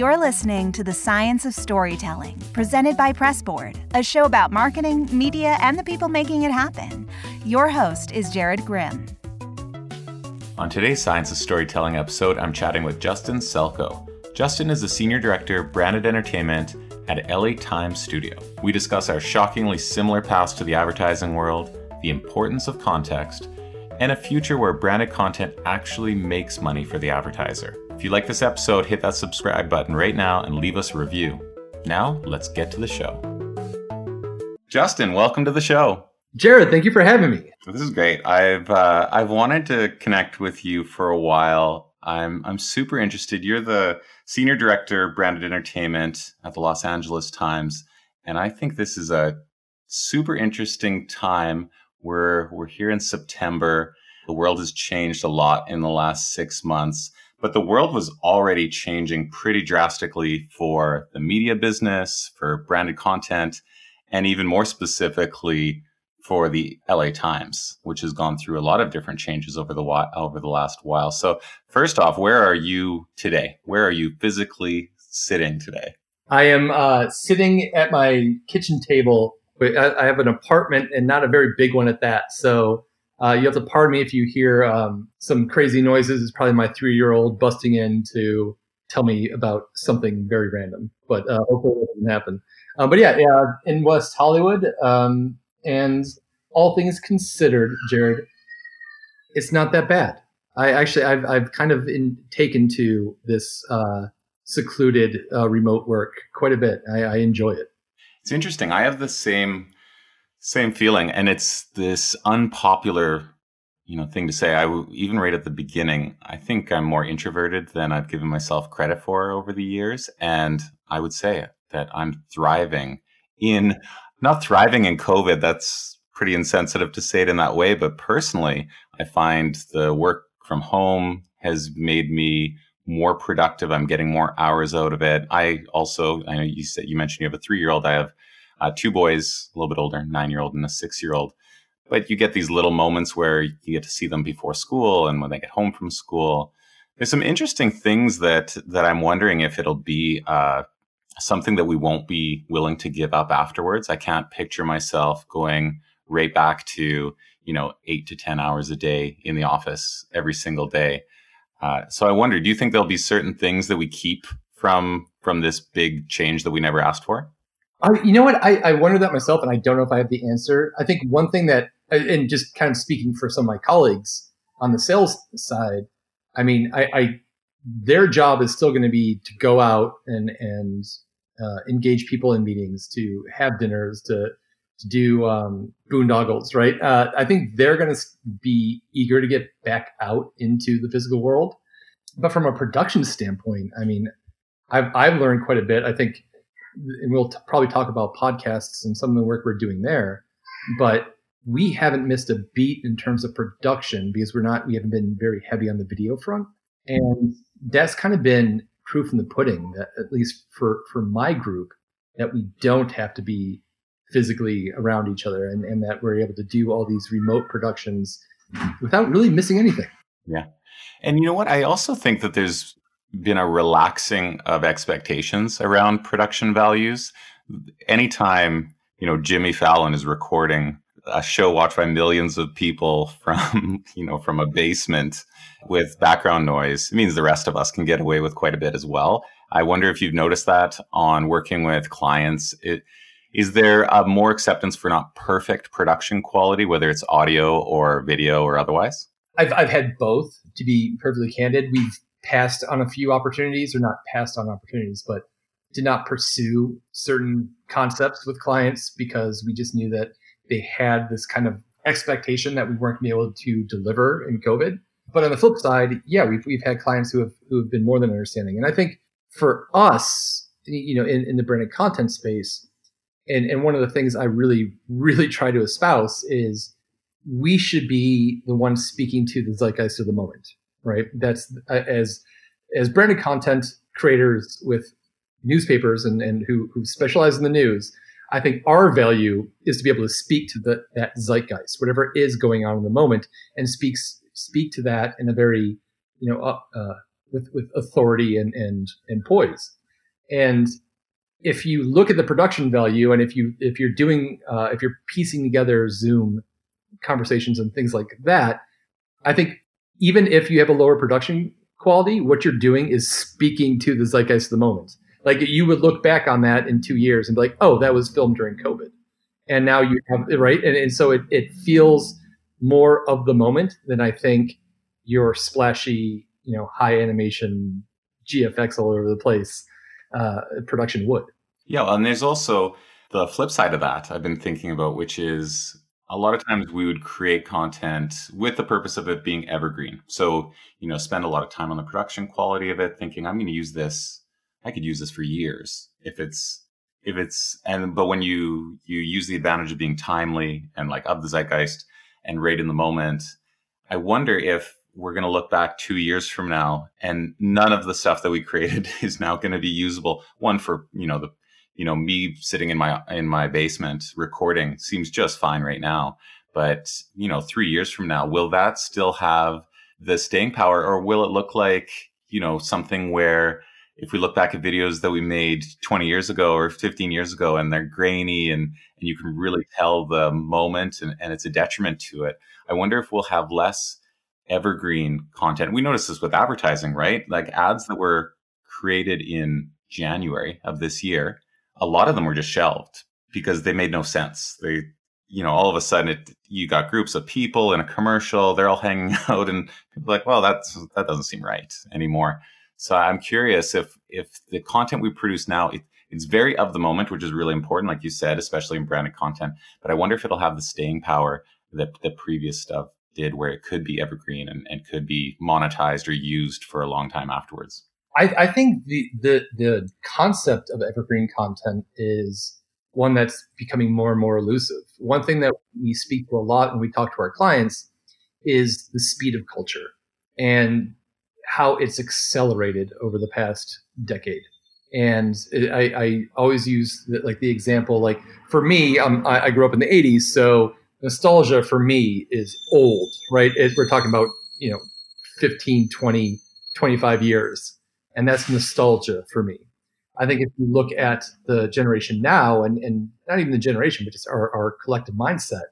You're listening to The Science of Storytelling, presented by Pressboard, a show about marketing, media, and the people making it happen. Your host is Jared Grimm. On today's Science of Storytelling episode, I'm chatting with Justin Celko. Justin is the Senior Director, Branded Entertainment at LA Times Studio. We discuss our shockingly similar paths to the advertising world, the importance of context, and a future where branded content actually makes money for the advertiser. If you like this episode, hit that subscribe button right now and leave us a review. Now, let's get to the show. Justin, welcome to the show. Jared, thank you for having me. This is great. I've uh, I've wanted to connect with you for a while. I'm I'm super interested. You're the senior director branded entertainment at the Los Angeles Times, and I think this is a super interesting time. We're we're here in September. The world has changed a lot in the last six months but the world was already changing pretty drastically for the media business, for branded content, and even more specifically for the LA Times, which has gone through a lot of different changes over the while, over the last while. So, first off, where are you today? Where are you physically sitting today? I am uh, sitting at my kitchen table. I have an apartment and not a very big one at that. So uh, you have to pardon me if you hear um, some crazy noises. It's probably my three year old busting in to tell me about something very random, but uh, hopefully it doesn't happen. Uh, but yeah, yeah, in West Hollywood, um, and all things considered, Jared, it's not that bad. I actually, I've, I've kind of in, taken to this uh, secluded uh, remote work quite a bit. I, I enjoy it. It's interesting. I have the same same feeling, and it's this unpopular, you know, thing to say. I w- even right at the beginning, I think I'm more introverted than I've given myself credit for over the years, and I would say that I'm thriving in not thriving in COVID. That's pretty insensitive to say it in that way, but personally, I find the work from home has made me more productive. I'm getting more hours out of it. I also, I know you said you mentioned you have a three year old. I have uh, two boys, a little bit older, nine year old and a six year old. But you get these little moments where you get to see them before school and when they get home from school. There's some interesting things that that I'm wondering if it'll be uh, something that we won't be willing to give up afterwards. I can't picture myself going right back to you know eight to ten hours a day in the office every single day. Uh, so I wonder, do you think there'll be certain things that we keep from from this big change that we never asked for? I, you know what? I, I wonder that myself, and I don't know if I have the answer. I think one thing that, and just kind of speaking for some of my colleagues on the sales side, I mean, I, I their job is still going to be to go out and and uh, engage people in meetings, to have dinners, to to do um, boondoggles, right? Uh, I think they're going to be eager to get back out into the physical world. But from a production standpoint, I mean, I've I've learned quite a bit. I think and we'll t- probably talk about podcasts and some of the work we're doing there, but we haven't missed a beat in terms of production because we're not, we haven't been very heavy on the video front. And that's kind of been proof in the pudding that at least for, for my group, that we don't have to be physically around each other and, and that we're able to do all these remote productions without really missing anything. Yeah. And you know what? I also think that there's been a relaxing of expectations around production values. Anytime, you know, Jimmy Fallon is recording a show watched by millions of people from, you know, from a basement with background noise, it means the rest of us can get away with quite a bit as well. I wonder if you've noticed that on working with clients. It, is there a more acceptance for not perfect production quality, whether it's audio or video or otherwise? I've, I've had both, to be perfectly candid. We've passed on a few opportunities or not passed on opportunities, but did not pursue certain concepts with clients because we just knew that they had this kind of expectation that we weren't going to be able to deliver in COVID. But on the flip side, yeah, we've, we've had clients who have, who have been more than understanding. And I think for us, you know, in, in the branded content space, and, and one of the things I really, really try to espouse is we should be the ones speaking to the zeitgeist of the moment right? That's uh, as as branded content creators with newspapers and, and who, who specialize in the news, I think our value is to be able to speak to the, that zeitgeist, whatever is going on in the moment, and speaks speak to that in a very, you know, uh, uh, with with authority and and and poise. And if you look at the production value, and if you if you're doing uh, if you're piecing together Zoom conversations and things like that, I think even if you have a lower production quality, what you're doing is speaking to the zeitgeist of the moment. Like you would look back on that in two years and be like, oh, that was filmed during COVID. And now you have, right? And, and so it, it feels more of the moment than I think your splashy, you know, high animation GFX all over the place uh, production would. Yeah. And there's also the flip side of that I've been thinking about, which is a lot of times we would create content with the purpose of it being evergreen. So, you know, spend a lot of time on the production quality of it, thinking I'm going to use this. I could use this for years if it's if it's and but when you you use the advantage of being timely and like of the zeitgeist and right in the moment, I wonder if we're going to look back two years from now and none of the stuff that we created is now going to be usable. One for you know the you know me sitting in my in my basement recording seems just fine right now. But you know 3 years from now will that still have the staying power or will it look like you know something where if we look back at videos that we made 20 years ago or 15 years ago and they're grainy and, and you can really tell the moment and, and it's a detriment to it i wonder if we'll have less evergreen content. We notice this with advertising right? Like ads that were created in january of this year a lot of them were just shelved because they made no sense. They, you know, all of a sudden it, you got groups of people in a commercial, they're all hanging out and people like, well, that's, that doesn't seem right anymore. So I'm curious if, if the content we produce now, it, it's very of the moment, which is really important, like you said, especially in branded content. But I wonder if it'll have the staying power that the previous stuff did, where it could be evergreen and, and could be monetized or used for a long time afterwards. I, I think the, the the concept of evergreen content is one that's becoming more and more elusive. One thing that we speak to a lot when we talk to our clients is the speed of culture and how it's accelerated over the past decade. And I, I always use the, like the example, like for me, um, I, I, grew up in the 80s, so nostalgia for me is old, right? It, we're talking about, you know, 15, 20, 25 years and that's nostalgia for me. I think if you look at the generation now, and, and not even the generation, but just our, our collective mindset,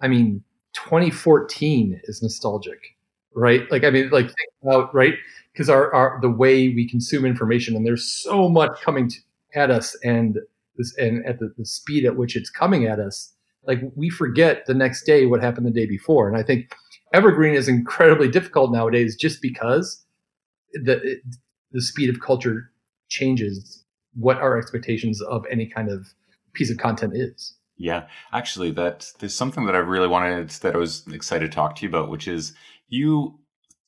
I mean, 2014 is nostalgic, right? Like, I mean, like think about right because our, our the way we consume information, and there's so much coming to, at us, and this and at the, the speed at which it's coming at us, like we forget the next day what happened the day before. And I think evergreen is incredibly difficult nowadays, just because the the speed of culture changes what our expectations of any kind of piece of content is. Yeah, actually, that there's something that I really wanted that I was excited to talk to you about, which is you.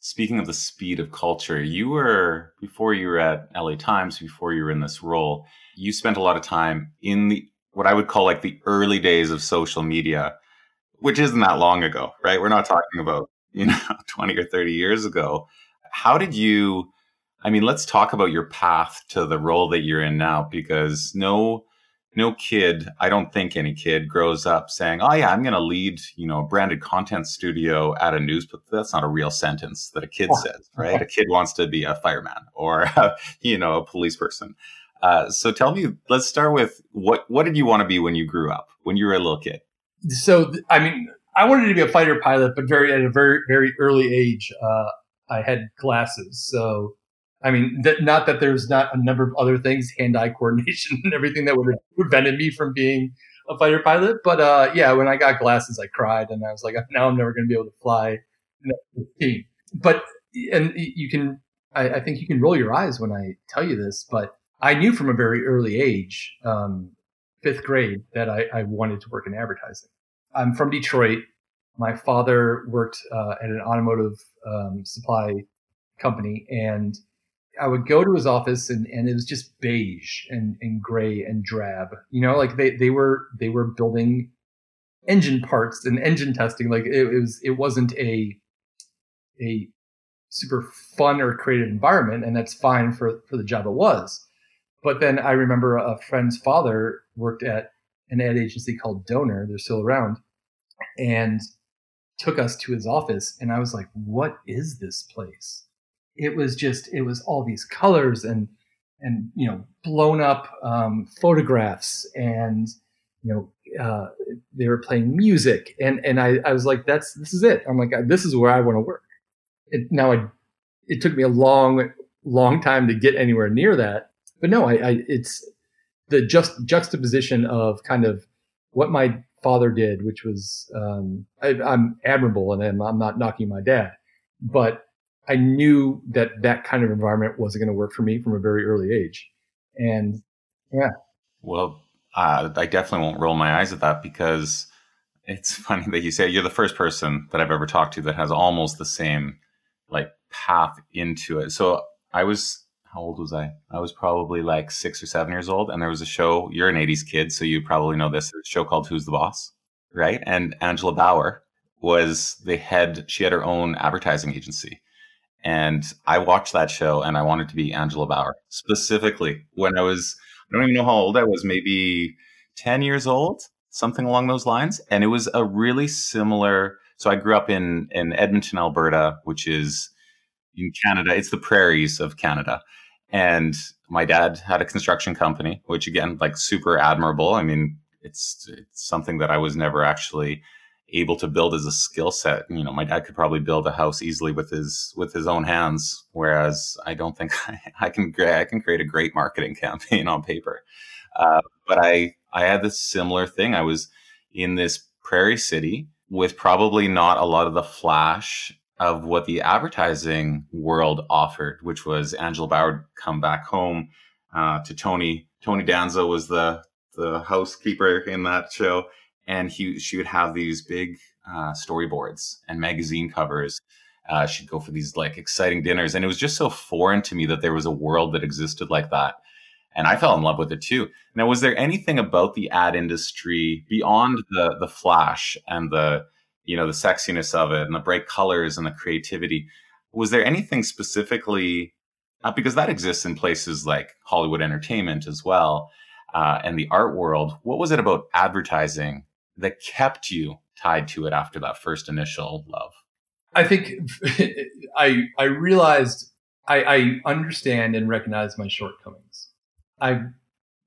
Speaking of the speed of culture, you were before you were at LA Times, before you were in this role, you spent a lot of time in the what I would call like the early days of social media, which isn't that long ago, right? We're not talking about you know 20 or 30 years ago. How did you I mean, let's talk about your path to the role that you're in now, because no, no kid, I don't think any kid grows up saying, "Oh yeah, I'm going to lead, you know, a branded content studio at a news." But that's not a real sentence that a kid says, right? A kid wants to be a fireman or, you know, a police person. Uh, so tell me, let's start with what what did you want to be when you grew up, when you were a little kid? So, I mean, I wanted to be a fighter pilot, but very at a very very early age, uh, I had glasses, so I mean, th- not that there's not a number of other things, hand-eye coordination and everything that would have prevented me from being a fighter pilot. But uh, yeah, when I got glasses, I cried and I was like, now I'm never going to be able to fly. But and you can, I, I, think you can roll your eyes when I tell you this, but I knew from a very early age, um, fifth grade, that I, I, wanted to work in advertising. I'm from Detroit. My father worked uh, at an automotive um, supply company, and I would go to his office and, and it was just beige and, and gray and drab. You know, like they, they were they were building engine parts and engine testing. Like it, it was it wasn't a a super fun or creative environment, and that's fine for for the job it was. But then I remember a friend's father worked at an ad agency called Doner. They're still around, and took us to his office, and I was like, "What is this place?" It was just it was all these colors and and you know blown up um, photographs and you know uh, they were playing music. And and I, I was like that's this is it. I'm like this is where i want to work. It, now I, it took me a long long time to get anywhere near that. But no I, I it's the just juxtaposition of kind of what my father did which was um, I, am admirable and I'm, I'm not knocking my dad. But I knew that that kind of environment wasn't going to work for me from a very early age. And yeah. Well, uh, I definitely won't roll my eyes at that because it's funny that you say you're the first person that I've ever talked to that has almost the same like path into it. So I was, how old was I? I was probably like six or seven years old. And there was a show, you're an 80s kid, so you probably know this. A show called Who's the Boss, right? And Angela Bower was the head, she had her own advertising agency. And I watched that show and I wanted to be Angela Bower specifically when I was, I don't even know how old I was, maybe 10 years old, something along those lines. And it was a really similar. So I grew up in, in Edmonton, Alberta, which is in Canada. It's the prairies of Canada. And my dad had a construction company, which again, like super admirable. I mean, it's, it's something that I was never actually able to build as a skill set. You know, my dad could probably build a house easily with his with his own hands, whereas I don't think I, I can I can create a great marketing campaign on paper. Uh, but I I had this similar thing. I was in this prairie city with probably not a lot of the flash of what the advertising world offered, which was Angela Bower come back home uh, to Tony. Tony Danza was the the housekeeper in that show and he she would have these big uh, storyboards and magazine covers. Uh, she'd go for these like exciting dinners, and it was just so foreign to me that there was a world that existed like that. And I fell in love with it too. Now, was there anything about the ad industry beyond the the flash and the you know the sexiness of it and the bright colors and the creativity? Was there anything specifically uh, because that exists in places like Hollywood entertainment as well uh, and the art world? What was it about advertising that kept you tied to it after that first initial love? I think I I realized I, I understand and recognize my shortcomings. I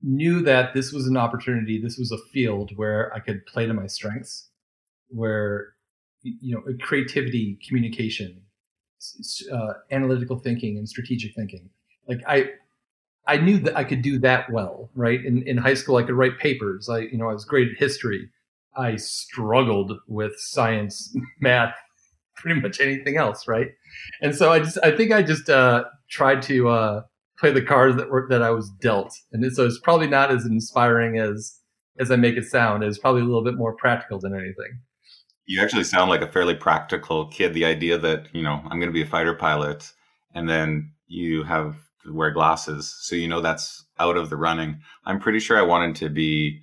knew that this was an opportunity, this was a field where I could play to my strengths, where you know creativity, communication, uh, analytical thinking, and strategic thinking. Like I I knew that I could do that well, right? In in high school, I could write papers. I you know I was great at history. I struggled with science, math, pretty much anything else, right? And so I just, I think I just uh, tried to uh, play the cards that were that I was dealt, and so it's probably not as inspiring as as I make it sound. It's probably a little bit more practical than anything. You actually sound like a fairly practical kid. The idea that you know I'm going to be a fighter pilot, and then you have to wear glasses, so you know that's out of the running. I'm pretty sure I wanted to be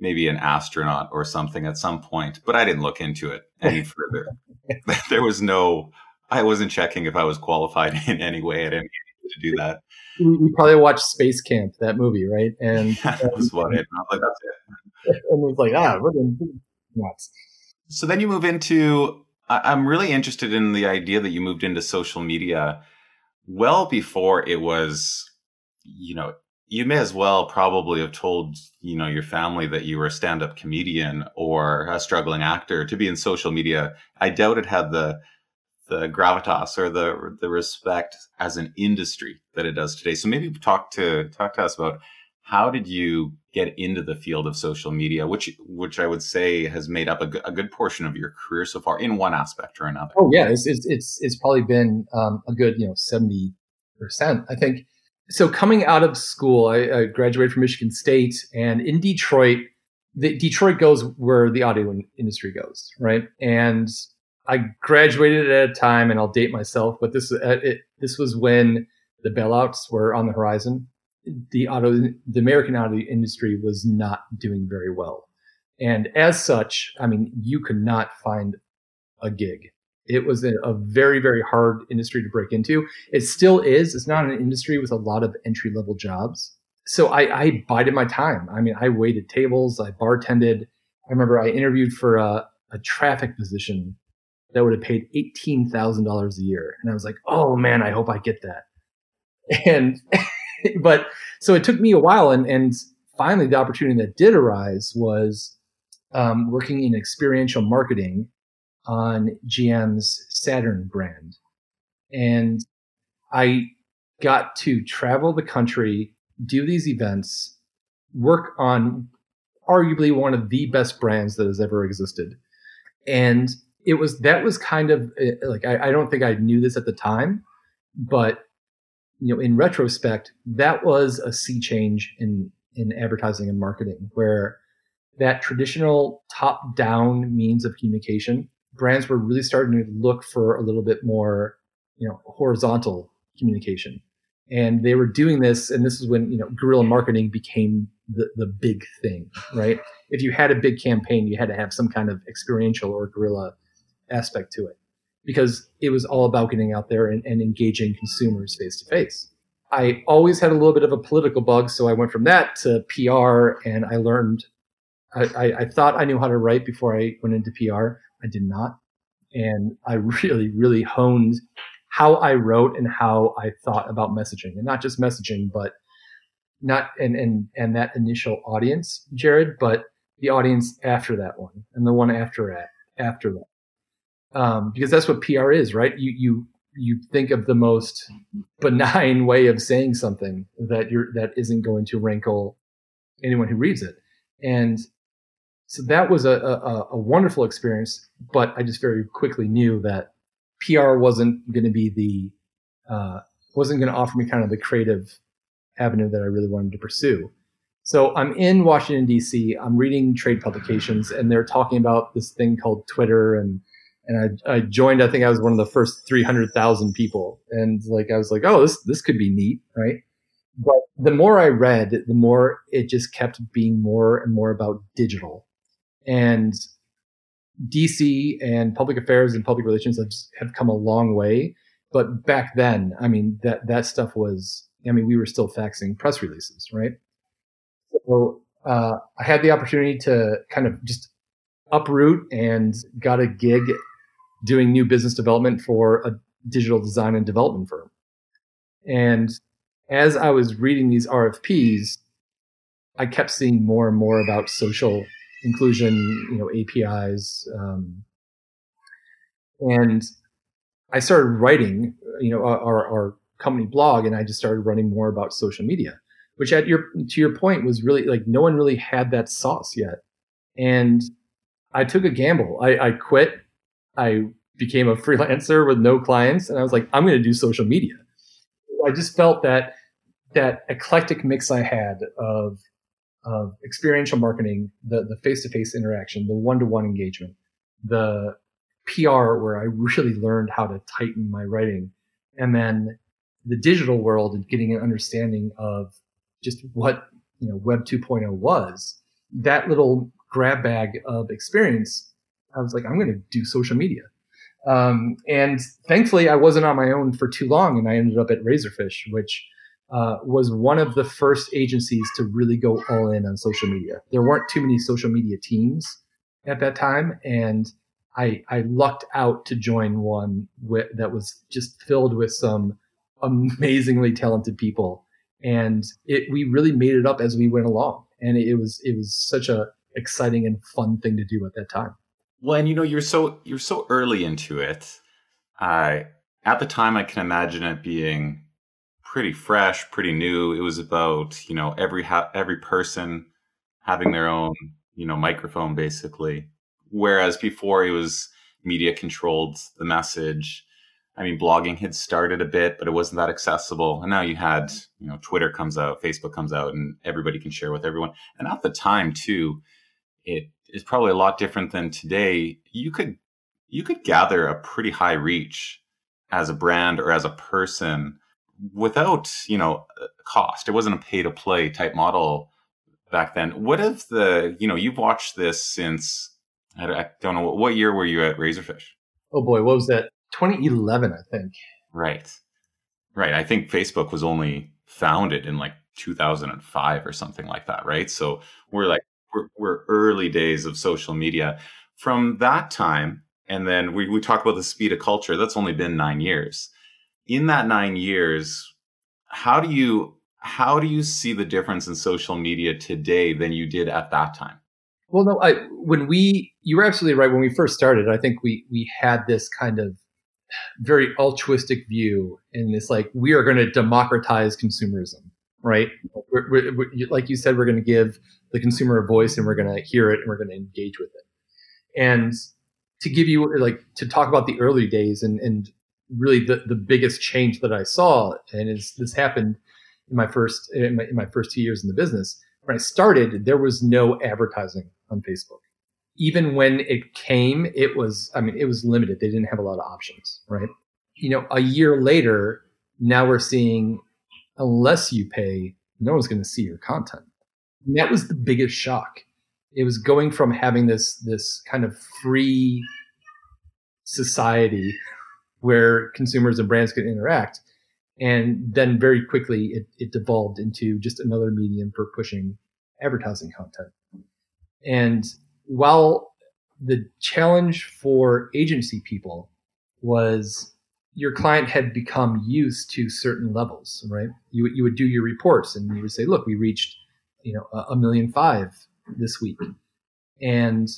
maybe an astronaut or something at some point, but I didn't look into it any further. there was no, I wasn't checking if I was qualified in any way at any to do that. You probably watched Space Camp, that movie, right? And that was what it. Like, that's it. And it was like, ah, we're nuts. So then you move into. I'm really interested in the idea that you moved into social media well before it was, you know, you may as well probably have told you know your family that you were a stand-up comedian or a struggling actor to be in social media. I doubt it had the the gravitas or the the respect as an industry that it does today. So maybe talk to talk to us about how did you get into the field of social media which which i would say has made up a, good portion of your career so far in one aspect or another. Oh yeah it's it's it's, it's probably been um, a good you know 70 percent i think so coming out of school, I, I, graduated from Michigan State, and in Detroit, the, Detroit goes where the auto industry goes, right? And I graduated at a time, and I'll date myself, but this uh, it, this was when the bailouts were on the horizon. The auto, the American auto industry was not doing very well, and as such, I mean, you could not find a gig it was a, very, very hard industry to break into. It still is. It's not an industry with a lot of entry level jobs. So I, I bided my time. I mean, I waited tables, I bartended. I remember I interviewed for a, a traffic position that would have paid $18,000 a year. And I was like, oh man, I hope I get that. And, but so it took me a while, and and finally the opportunity that did arise was um, working in experiential marketing on GM's Saturn brand, and I got to travel the country, do these events, work on arguably one of the best brands that has ever existed, and it was that was kind of eh, like I, I don't think I knew this at the time, but you know in retrospect that was a sea change in in advertising and marketing where that traditional top down means of communication brands were really starting to look for a little bit more you know horizontal communication and they were doing this and this is when you know guerrilla marketing became the, the big thing right if you had a big campaign you had to have some kind of experiential or guerrilla aspect to it because it was all about getting out there and, and engaging consumers face to face. I always had a little bit of a political bug, so I went from that to PR, and I learned. I, I, I thought I knew how to write before I went into PR. I did not, and I really, really honed how I wrote and how I thought about messaging, and not just messaging, but not and and and that initial audience, Jared, but the audience after that one and the one after that after that. Um, because that's what PR is, right? You you you think of the most benign way of saying something that you're that isn't going to rankle anyone who reads it, and so that was a, a, a wonderful experience. But I just very quickly knew that PR wasn't going to be the uh, wasn't going to offer me kind of the creative avenue that I really wanted to pursue. So I'm in Washington D.C. I'm reading trade publications, and they're talking about this thing called Twitter and and I, I joined. I think I was one of the first three hundred thousand people, and like I was like, oh, this this could be neat, right? But the more I read, the more it just kept being more and more about digital, and DC and public affairs and public relations have have come a long way. But back then, I mean that that stuff was. I mean, we were still faxing press releases, right? So uh, I had the opportunity to kind of just uproot and got a gig doing new business development for a digital design and development firm. And as I was reading these RFPs, I kept seeing more and more about social inclusion, you know, APIs, um, and I started writing, you know, our, our company blog, and I just started running more about social media, which at your to your point was really like no one really had that sauce yet, and I took a gamble. I, I quit I became a freelancer with no clients, and I was like, I'm going to do social media. I just felt that that eclectic mix I had of of experiential marketing, the the face to face interaction, the one to one engagement, the PR where I really learned how to tighten my writing, and then the digital world and getting an understanding of just what you know Web 2.0 was. That little grab bag of experience I was like, I'm going to do social media. Um, and thankfully, I wasn't on my own for too long, and I ended up at Razorfish, which uh, was one of the first agencies to really go all in on social media. There weren't too many social media teams at that time, and I, I lucked out to join one with, that was just filled with some amazingly talented people, and it we really made it up as we went along, and it, was it was such a exciting and fun thing to do at that time. Well, and you know, you're so you're so early into it. Uh, at the time, I can imagine it being pretty fresh, pretty new. It was about you know every ha- every person having their own you know microphone, basically. Whereas before, it was media controlled the message. I mean, blogging had started a bit, but it wasn't that accessible. And now you had, you know, Twitter comes out, Facebook comes out, and everybody can share with everyone. And at the time, too, it is probably a lot different than today. You could you could gather a pretty high reach as a brand or as a person without you know uh, cost. It wasn't a pay to play type model back then. What if the you know you've watched this since I don't know what year were you at Razorfish? Oh boy, what was that? 2011, I think. Right, right. I think Facebook was only founded in like 2005 or something like that, right? So we're like we're, we're early days of social media. From that time, and then we, we talk about the speed of culture, that's only been nine years. In that nine years, how do you how do you see the difference in social media today than you did at that time? Well, no, I, when we, you were absolutely right. When we first started, I think we, we had this kind of very altruistic view and it's like, we are going to democratize consumerism, right? We're, we're, we're, like you said, we're going to give the consumer a voice and we're going to hear it and we're going to engage with it. And to give you like, to talk about the early days and, and really the, the biggest change that I saw, and is this happened in my first in my, in my first two years in the business. When I started, there was no advertising on Facebook. Even when it came, it was I mean it was limited. They didn't have a lot of options, right? You know, a year later, now we're seeing unless you pay, no one's going to see your content. And that was the biggest shock. It was going from having this this kind of free society where consumers and brands could interact and then very quickly it, it devolved into just another medium for pushing advertising content. And while the challenge for agency people was your client had become used to certain levels, right? You, you would do your reports and you would say, look, we reached, you know, a, a million five this week. And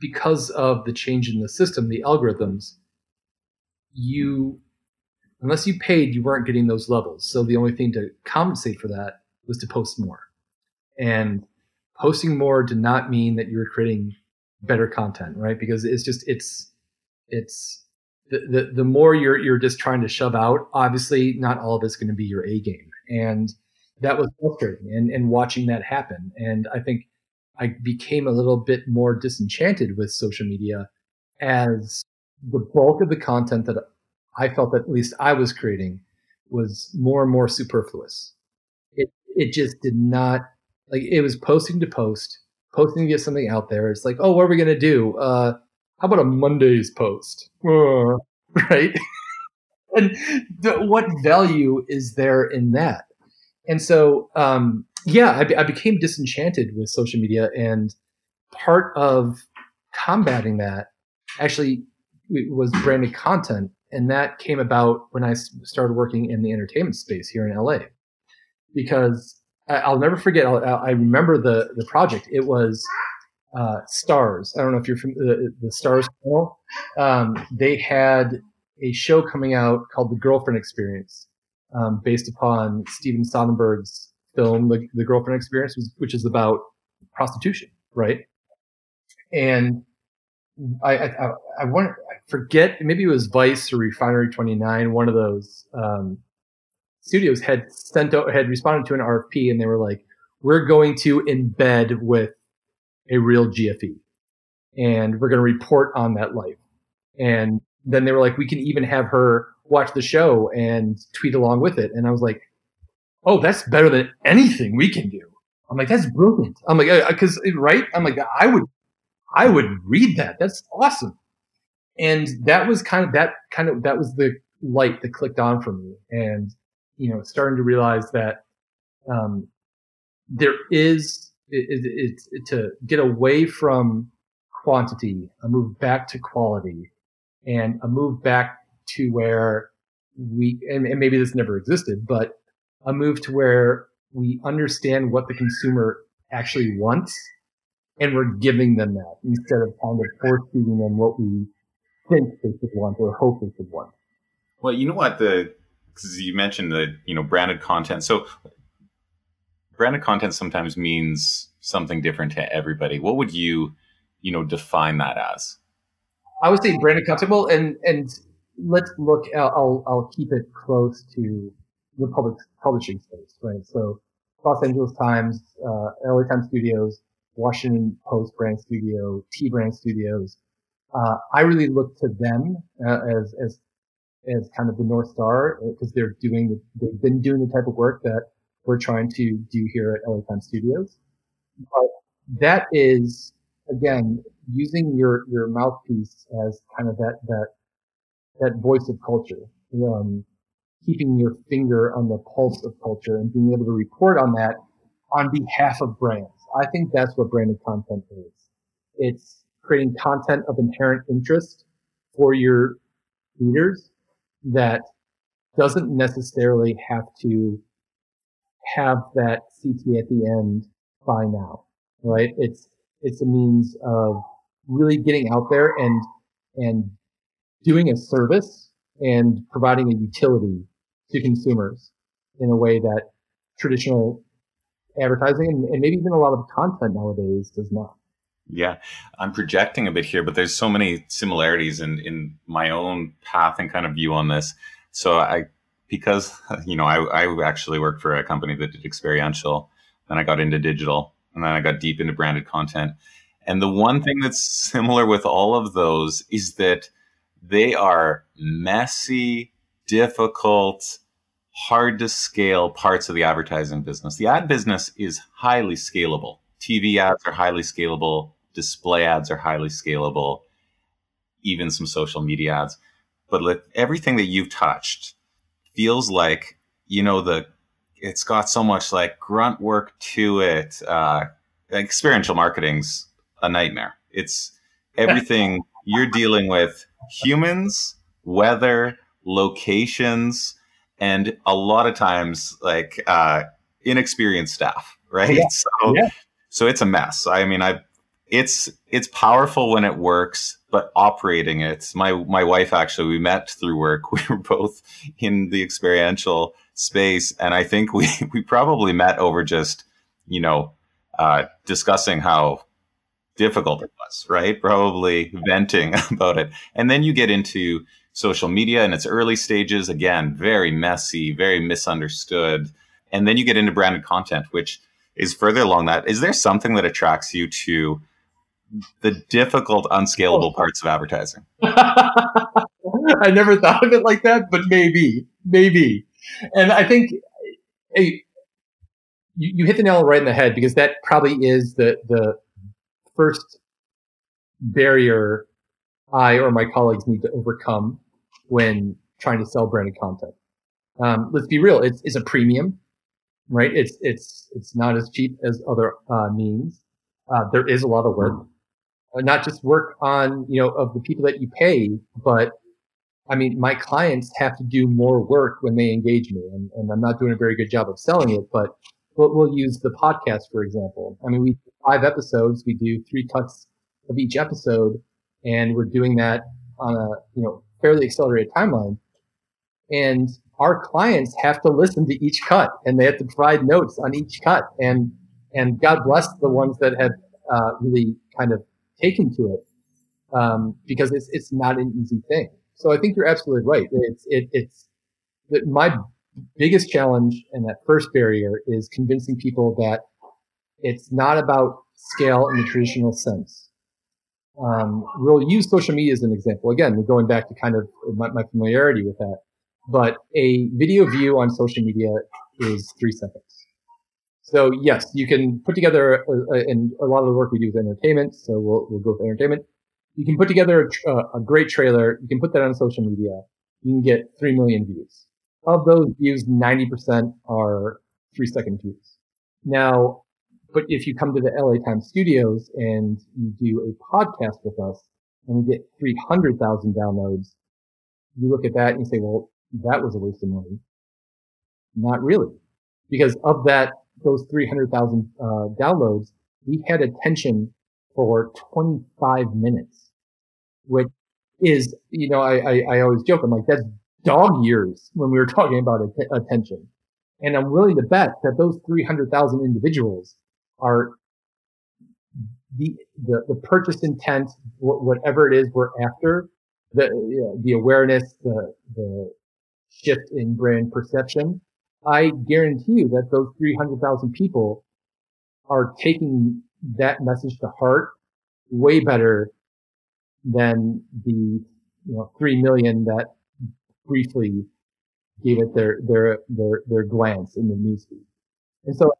because of the change in the system, the algorithms, you unless you paid, you weren't getting those levels. So the only thing to compensate for that was to post more. And posting more did not mean that you were creating better content, right? Because it's just it's it's the, the, the more you're you're just trying to shove out, obviously not all of it's going to be your A game. And that was frustrating and, and watching that happen. And I think I became a little bit more disenchanted with social media as the bulk of the content that I felt at least I was creating was more and more superfluous. It it just did not like it was posting to post, posting to get something out there. It's like, oh, what are we gonna do? Uh, how about a Monday's post? Uh, right? and the, what value is there in that? And so, um, yeah, I, I became disenchanted with social media, and part of combating that actually was branded content and that came about when I started working in the entertainment space here in LA. Because I'll never forget. i remember the the project. It was uh, Starz. I don't know if you're from the, the Starz channel. Um, they had a show coming out called The Girlfriend Experience, um, based upon Steven Soderbergh's film The, the Girlfriend Experience, which is about prostitution, right? And I I, I, I want forget maybe it was Vice or Refinery 29, one of those um, studios had sent out, had responded to an RFP and they were like, we're going to embed with a real GFE and we're going to report on that life. And then they were like, we can even have her watch the show and tweet along with it. And I was like, oh, that's better than anything we can do. I'm like, that's brilliant. I'm like, because right? I'm like, I would, I would read that. That's awesome and that was kind of that kind of that was the light that clicked on for me and you know starting to realize that um, there is it, it, it, to get away from quantity a move back to quality and a move back to where we and, and maybe this never existed but a move to where we understand what the consumer actually wants and we're giving them that instead of kind of force feeding them what we think they should want or hope they should want. Well, you know what the because you mentioned the you know branded content. So branded content sometimes means something different to everybody. What would you you know define that as? I would say branded content. Well, and and let's look. I'll I'll keep it close to the public publishing space, right? So Los Angeles Times, uh, LA Times Studios, Washington Post Brand Studio, T Brand Studios, uh, I really look to them uh, as as as kind of the north star because uh, they're doing the, they've been doing the type of work that we're trying to do here at LA Times Studios. But that is again using your your mouthpiece as kind of that that that voice of culture, um, keeping your finger on the pulse of culture and being able to report on that on behalf of brands. I think that's what branded content is. It's creating content of inherent interest for your readers that doesn't necessarily have to have that CTA at the end by now, right? It's, it's a means of really getting out there and, and doing a service and providing a utility to consumers in a way that traditional advertising and, and maybe even a lot of content nowadays does not. Yeah, I'm projecting a bit here, but there's so many similarities in in my own path and kind of view on this. So I, because you know, I, I actually worked for a company that did experiential, then I got into digital, and then I got deep into branded content. And the one thing that's similar with all of those is that they are messy, difficult, hard to scale parts of the advertising business. The ad business is highly scalable. TV ads are highly scalable, display ads are highly scalable, even some social media ads. But everything that you've touched feels like, you know, the it's got so much like grunt work to it. Uh, experiential marketing's a nightmare. It's everything you're dealing with humans, weather, locations, and a lot of times like uh, inexperienced staff, right? Yeah. So, yeah. so it's a mess. I mean, I it's it's powerful when it works, but operating it. My my wife actually we met through work. We were both in the experiential space, and I think we we probably met over just you know uh, discussing how difficult it was, right? Probably venting about it, and then you get into social media in its early stages. Again, very messy, very misunderstood, and then you get into branded content, which is further along that. Is there something that attracts you to the difficult, unscalable oh. parts of advertising. I never thought of it like that, but maybe, maybe. And I think hey, you, you hit the nail right in the head because that probably is the the first barrier I or my colleagues need to overcome when trying to sell branded content. Um, let's be real; it's, it's a premium, right? It's it's it's not as cheap as other uh, means. Uh, there is a lot of work not just work on, you know, of the people that you pay, but I mean, my clients have to do more work when they engage me and, and I'm not doing a very good job of selling it, but we'll, we'll use the podcast, for example. I mean, we five episodes, we do three cuts of each episode and we're doing that on a, you know, fairly accelerated timeline. And our clients have to listen to each cut and they have to provide notes on each cut. And, and God bless the ones that have uh, really kind of taken to it um, because it's it's not an easy thing. So I think you're absolutely right. It's it, it's my biggest challenge and that first barrier is convincing people that it's not about scale in the traditional sense. Um, we'll use social media as an example. Again, we're going back to kind of my, my familiarity with that. But a video view on social media is three seconds. So yes, you can put together, a, and a lot of the work we do is entertainment. So we'll, we'll go with entertainment. You can put together a, a, great trailer. You can put that on social media. You can get 3 million views. Of those views, 90% are three second views. Now, but if you come to the LA Times studios and you do a podcast with us and we get 300,000 downloads, you look at that and you say, well, that was a waste of money. Not really. Because of that those 300,000 uh, downloads, we had attention for 25 minutes, which is, you know, I, I, I always joke, I'm like, that's dog years when we were talking about att- attention. And I'm willing to bet that those 300,000 individuals are the, the, the purchase intent, whatever it is we're after, the, the awareness, the, the shift in brand perception I guarantee you that those 300,000 people are taking that message to heart way better than the you know 3 million that briefly gave it their their their their glance in the newsfeed. And so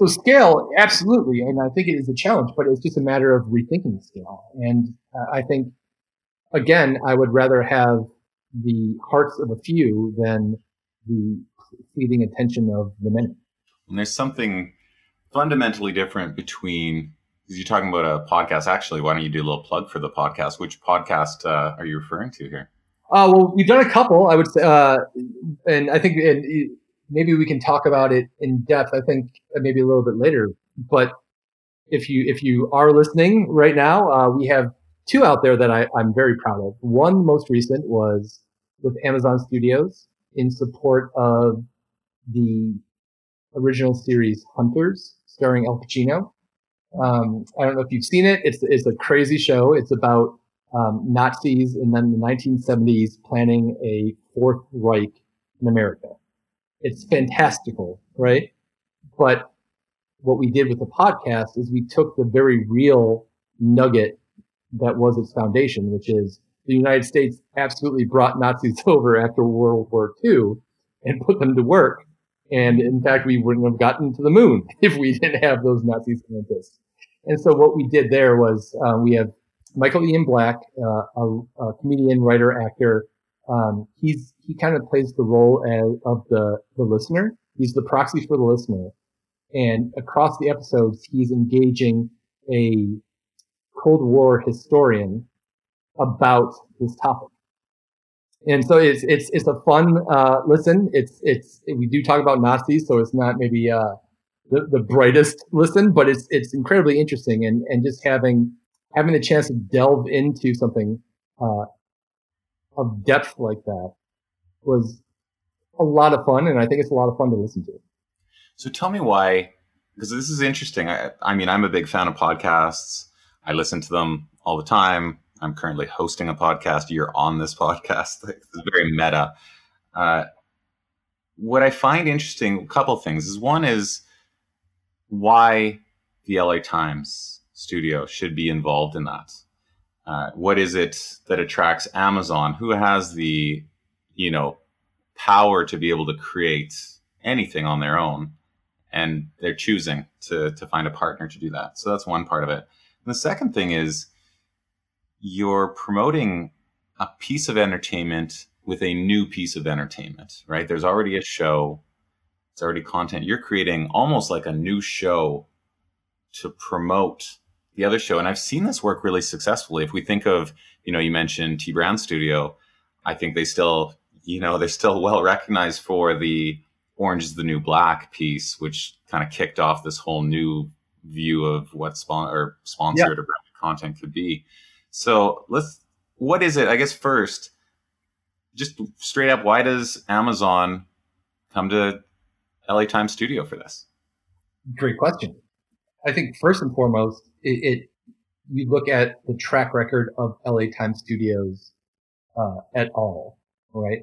so scale absolutely and I think it is a challenge but it's just a matter of rethinking scale and uh, I think again I would rather have the hearts of a few than the fleeting attention of the many. And there's something fundamentally different between because you're talking about a podcast. Actually, why don't you do a little plug for the podcast? Which podcast uh, are you referring to here? Uh, well, we've done a couple, I would say, uh, and I think and maybe we can talk about it in depth. I think maybe a little bit later. But if you if you are listening right now, uh, we have two out there that I, I'm very proud of. One most recent was with Amazon Studios in support of the original series Hunters, starring Al Pacino. Um, I don't know if you've seen it. It's it's a crazy show. It's about um, Nazis in then the 1970s planning a Fourth Reich in America. It's fantastical, right? But what we did with the podcast is we took the very real nugget that was its foundation, which is the United States absolutely brought Nazis over after World War II and put them to work. And in fact, we wouldn't have gotten to the moon if we didn't have those Nazi scientists. And so what we did there was uh, we have Michael Ian Black, uh, a, a, comedian, writer, actor. Um, he's he kind of plays the role as, of the the listener. He's the proxy for the listener, and across the episodes, he's engaging a Cold War historian about this topic. And so it's it's it's a fun uh, listen. It's it's we do talk about Nazis, so it's not maybe uh, the, the brightest listen, but it's it's incredibly interesting and and just having having the chance to delve into something uh, of depth like that was a lot of fun, and I think it's a lot of fun to listen to. So tell me why, because this is interesting. I, I mean, I'm a big fan of podcasts. I listen to them all the time. I'm currently hosting a podcast. You're on this podcast. It's very meta. Uh, what I find interesting, a couple things is one is why the LA Times studio should be involved in that. Uh, what is it that attracts Amazon? Who has the, you know, power to be able to create anything on their own? And they're choosing to to find a partner to do that. So that's one part of it. And the second thing is you're promoting a piece of entertainment with a new piece of entertainment, right? There's already a show, it's already content. You're creating almost like a new show to promote the other show. And I've seen this work really successfully. If we think of, you know, you mentioned T Brand Studio, I think they still, you know, they're still well recognized for the Orange is the New Black piece, which kind of kicked off this whole new view of what spon- or sponsored yeah. or branded content could be. So let's, what is it? I guess first, just straight up, why does Amazon come to LA Times Studio for this? Great question. I think first and foremost, it, it you look at the track record of LA Times Studios uh, at all, right?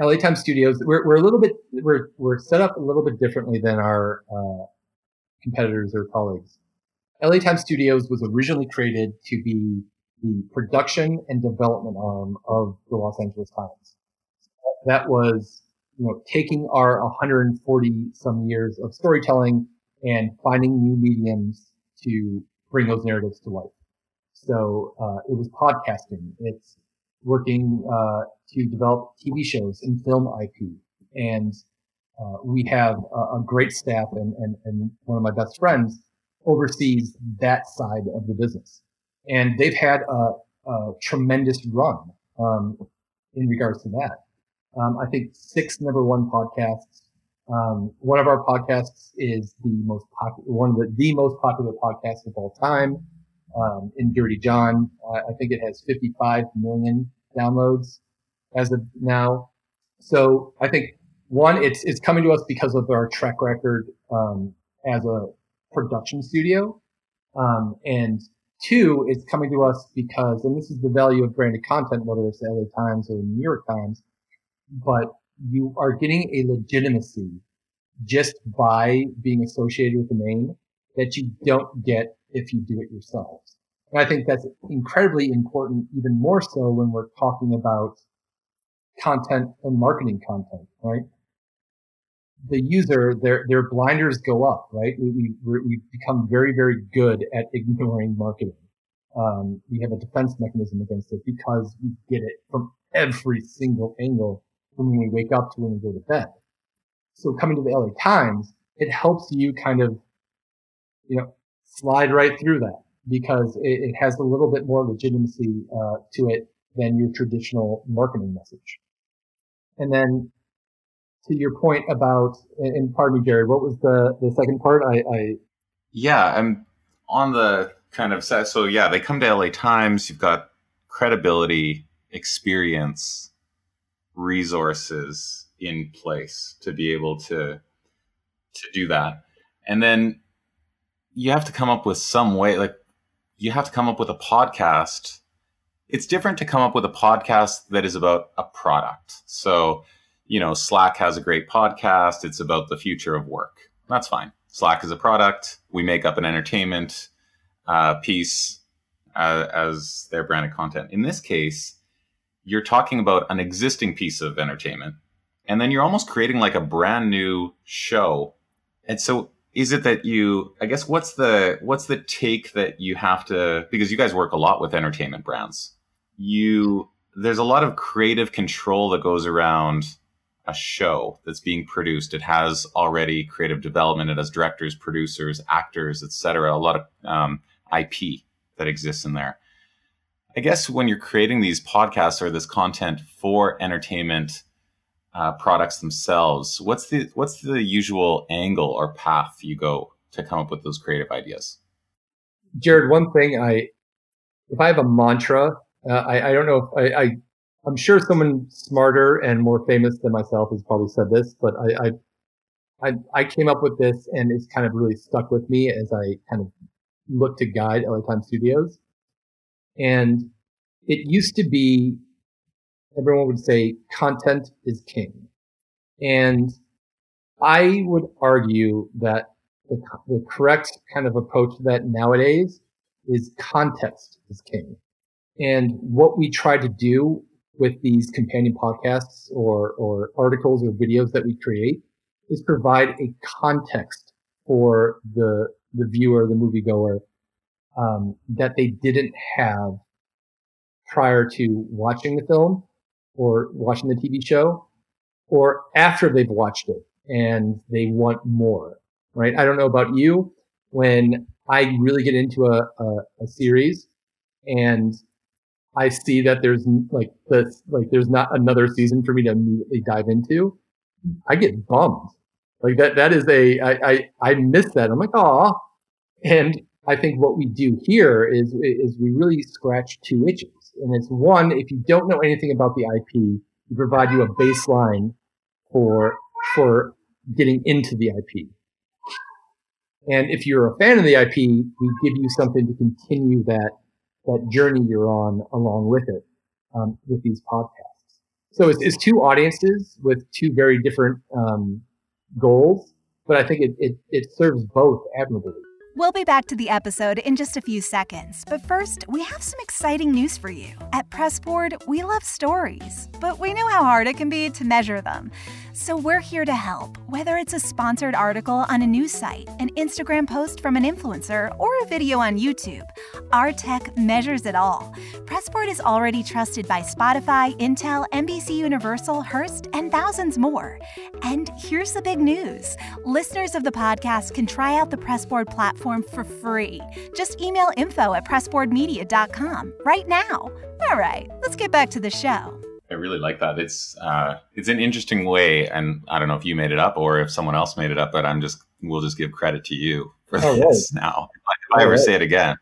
LA Times Studios, we're, we're a little bit, we're, we're set up a little bit differently than our uh, competitors or colleagues. LA Times Studios was originally created to be the production and development arm of the Los Angeles Times. That was, you know, taking our 140 some years of storytelling and finding new mediums to bring those narratives to life. So uh, it was podcasting. It's working uh, to develop TV shows and film IP. And uh, we have a, a, great staff, and, and, and one of my best friends oversees that side of the business and they've had a, a tremendous run um, in regards to that. Um, I think six number one podcasts. Um, one of our podcasts is the most popular, one of the, the most popular podcasts of all time. Um, in Dirty John, uh, I think it has 55 million downloads as of now. So I think one, it's it's coming to us because of our track record um, as a production studio, um, and Two, it's coming to us because, and this is the value of branded content, whether it's the LA Times or the New York Times, but you are getting a legitimacy just by being associated with the name that you don't get if you do it yourselves. And I think that's incredibly important, even more so when we're talking about content and marketing content, right? the user, their their blinders go up, right? We we we become very very good at ignoring marketing. Um, we have a defense mechanism against it because we get it from every single angle when we wake up to when we go to bed. So coming to the LA Times, it helps you kind of, you know, slide right through that because it, it has a little bit more legitimacy uh, to it than your traditional marketing message. And then to your point about, and pardon me, Jared, what was the, the second part? I, I yeah, I'm on the kind of set. So yeah, they come to LA Times. You've got credibility, experience, resources in place to be able to to do that, and then you have to come up with some way. Like you have to come up with a podcast. It's different to come up with a podcast that is about a product. So you know, Slack has a great podcast. It's about the future of work. That's fine. Slack is a product. We make up an entertainment uh, piece uh, as their branded content. In this case, you're talking about an existing piece of entertainment, and then you're almost creating like a brand new show. And so, is it that you? I guess what's the what's the take that you have to because you guys work a lot with entertainment brands. You there's a lot of creative control that goes around a show that's being produced. It has already creative development. It has directors, producers, actors, etc. A lot of um, IP that exists in there. I guess when you're creating these podcasts or this content for entertainment uh, products themselves, what's the what's the usual angle or path you go to come up with those creative ideas? Jared, one thing I, if I have a mantra, uh, I, I don't know if I, I I'm sure someone smarter and more famous than myself has probably said this, but I, I, I, I came up with this and it's kind of really stuck with me as I kind of look to guide LA Times Studios. And it used to be, everyone would say content is king. And I would argue that the, the correct kind of approach to that nowadays is context is king. And what we try to do with these companion podcasts or, or articles or videos that we create is provide a context for the, the viewer, the moviegoer, um, that they didn't have prior to watching the film or watching the TV show or after they've watched it and they want more, right? I don't know about you. When I really get into a, a, a series and I see that there's like this, like there's not another season for me to immediately dive into, I get bummed. Like that, that is a, I, I, I miss that. I'm like, oh, and I think what we do here is, is we really scratch two itches. And it's one, if you don't know anything about the IP, we provide you a baseline for, for getting into the IP. And if you're a fan of the IP, we give you something to continue that that journey you're on along with it um, with these podcasts. So it's, it's, two audiences with two very different um, goals, but I think it, it, it serves both admirably. We'll be back to the episode in just a few seconds, but first, we have some exciting news for you. At Pressboard, we love stories, but we know how hard it can be to measure them. So we're here to help, whether it's a sponsored article on a news site, an Instagram post from an influencer, or a video on YouTube. Our tech measures it all. Pressboard is already trusted by Spotify, Intel, NBC Universal, Hearst, and thousands more. And here's the big news listeners of the podcast can try out the Pressboard platform platform for free. Just email info at pressboardmedia.com right now. All right, let's get back to the show. I really like that. It's uh, it's an interesting way, and I don't know if you made it up or if someone else made it up, but I'm just we'll just give credit to you for oh, this right. now. If I, ever right. say it again,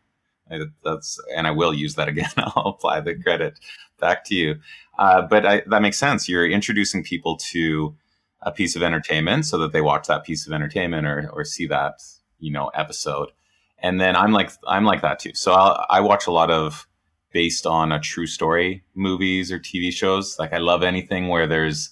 that's and I will use that again. I'll apply the credit back to you. Uh, but I, that makes sense. You're introducing people to a piece of entertainment so that they watch that piece of entertainment or or see that you know episode and then i'm like i'm like that too so I'll, i watch a lot of based on a true story movies or tv shows. Like i love anything where there's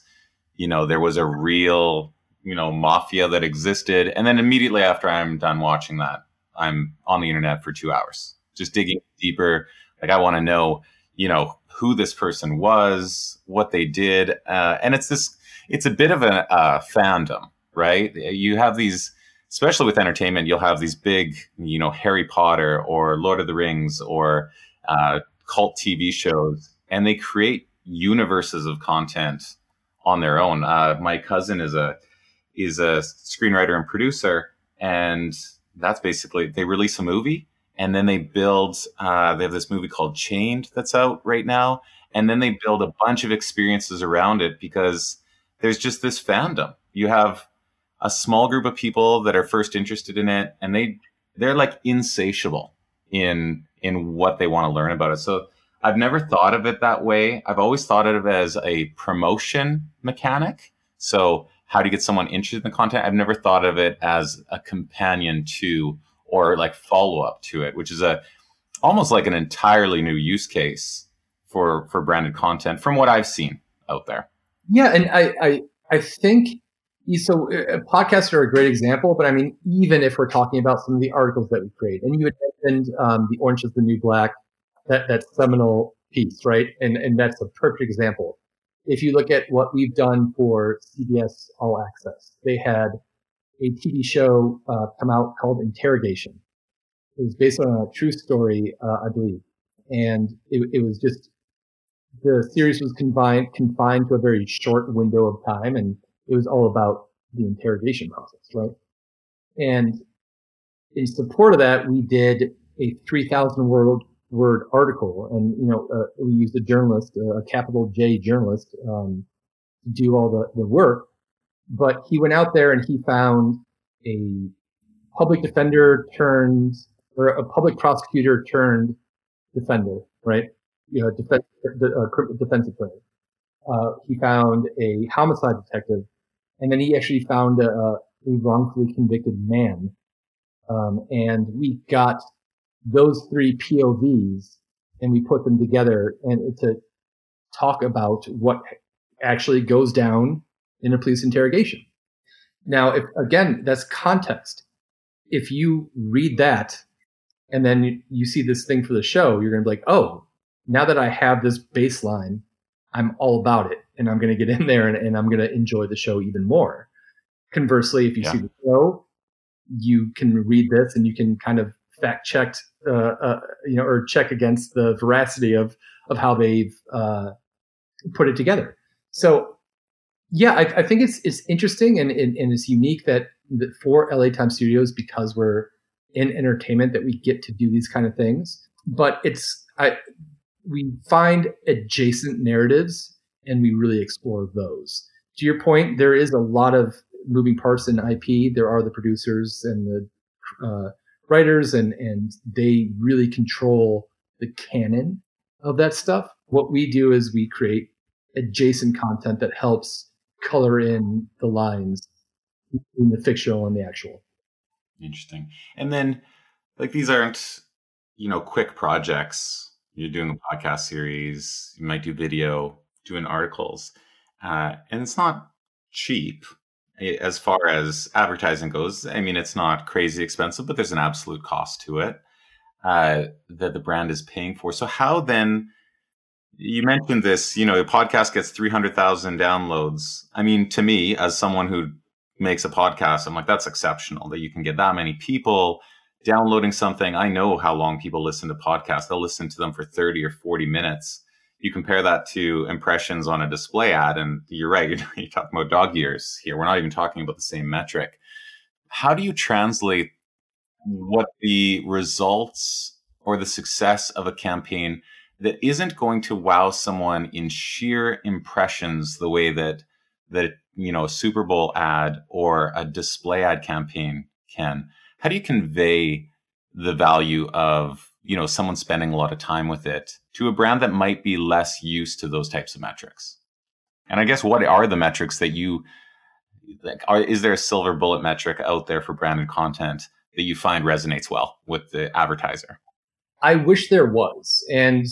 you know there was a real you know mafia that existed and then immediately after i'm done watching that i'm on the internet for two hours just digging deeper. Like i want to know you know who this person was what they did uh, and it's this it's a bit of a fandom right? You have these especially with entertainment, you'll have these big, you know, Harry Potter or Lord of the Rings or uh, cult TV shows, and they create universes of content on their own. Uh, my cousin is a is a screenwriter and producer, and that's basically they release a movie and then they build. Uh, they have this movie called Chained that's out right now, and then they build a bunch of experiences around it because there's just this fandom. You have a small group of people that are first interested in it, and they they're like insatiable in in what they want to learn about it. So I've never thought of it that way. I've always thought of it as a promotion mechanic. So how do you get someone interested in the content. I've never thought of it as a companion to or like follow up to it, which is a almost like an entirely new use case for for branded content from what I've seen out there. Yeah, and I I, I think so. Uh, podcasts are a great example, but I mean, even if we're talking about some of the articles that we create, and you had mentioned um, the Orange is the New Black, that that seminal piece, right? And and that's a perfect example. If you look at what we've done for CBS All Access, they had a TV show uh, come out called Interrogation. It was based on a true story, uh, I believe, and it, it was just the series was confined confined to a very short window of time, and it was all about the interrogation process, right? And in support of that, we did a 3,000 word word article, and you know, uh, we used a journalist, uh, a capital J journalist, um, to do all the, the work. But he went out there and he found a public defender turned, or a public prosecutor turned defender, right? You know, defense, uh, defense attorney. Uh, he found a homicide detective, and then he actually found a, a wrongfully convicted man. Um, and we got those three POVs and we put them together and to talk about what actually goes down in a police interrogation. Now, if again, that's context. If you read that and then you see this thing for the show, you're going to be like, oh, now that I have this baseline, I'm all about it and I'm going to get in there and, and I'm going to enjoy the show even more. Conversely, if you yeah. see the show, you can read this and you can kind of fact check, uh, uh, you know, or check against the veracity of of how they've uh, put it together. So, yeah, I, I think it's it's interesting and, and, and it's unique that, that for LA Times Studios because we're in entertainment that we get to do these kind of things. But it's I we find adjacent narratives and we really explore those. To your point, there is a lot of moving parts in IP. There are the producers and the uh, writers and and they really control the canon of that stuff. What we do is we create adjacent content that helps color in the lines between the fictional and the actual. Interesting. And then like these aren't, you know, quick projects. You're doing a podcast series, you might do video, doing articles. Uh, and it's not cheap as far as advertising goes, I mean, it's not crazy expensive, but there's an absolute cost to it uh, that the brand is paying for. So, how then? You mentioned this, you know, a podcast gets 300,000 downloads. I mean, to me, as someone who makes a podcast, I'm like, that's exceptional that you can get that many people downloading something. I know how long people listen to podcasts, they'll listen to them for 30 or 40 minutes you compare that to impressions on a display ad, and you're right, you're, you're talking about dog years here. We're not even talking about the same metric. How do you translate what the results or the success of a campaign that isn't going to wow someone in sheer impressions the way that that you know a Super Bowl ad or a display ad campaign can? How do you convey the value of you know someone spending a lot of time with it to a brand that might be less used to those types of metrics. And i guess what are the metrics that you like are, is there a silver bullet metric out there for branded content that you find resonates well with the advertiser? I wish there was. And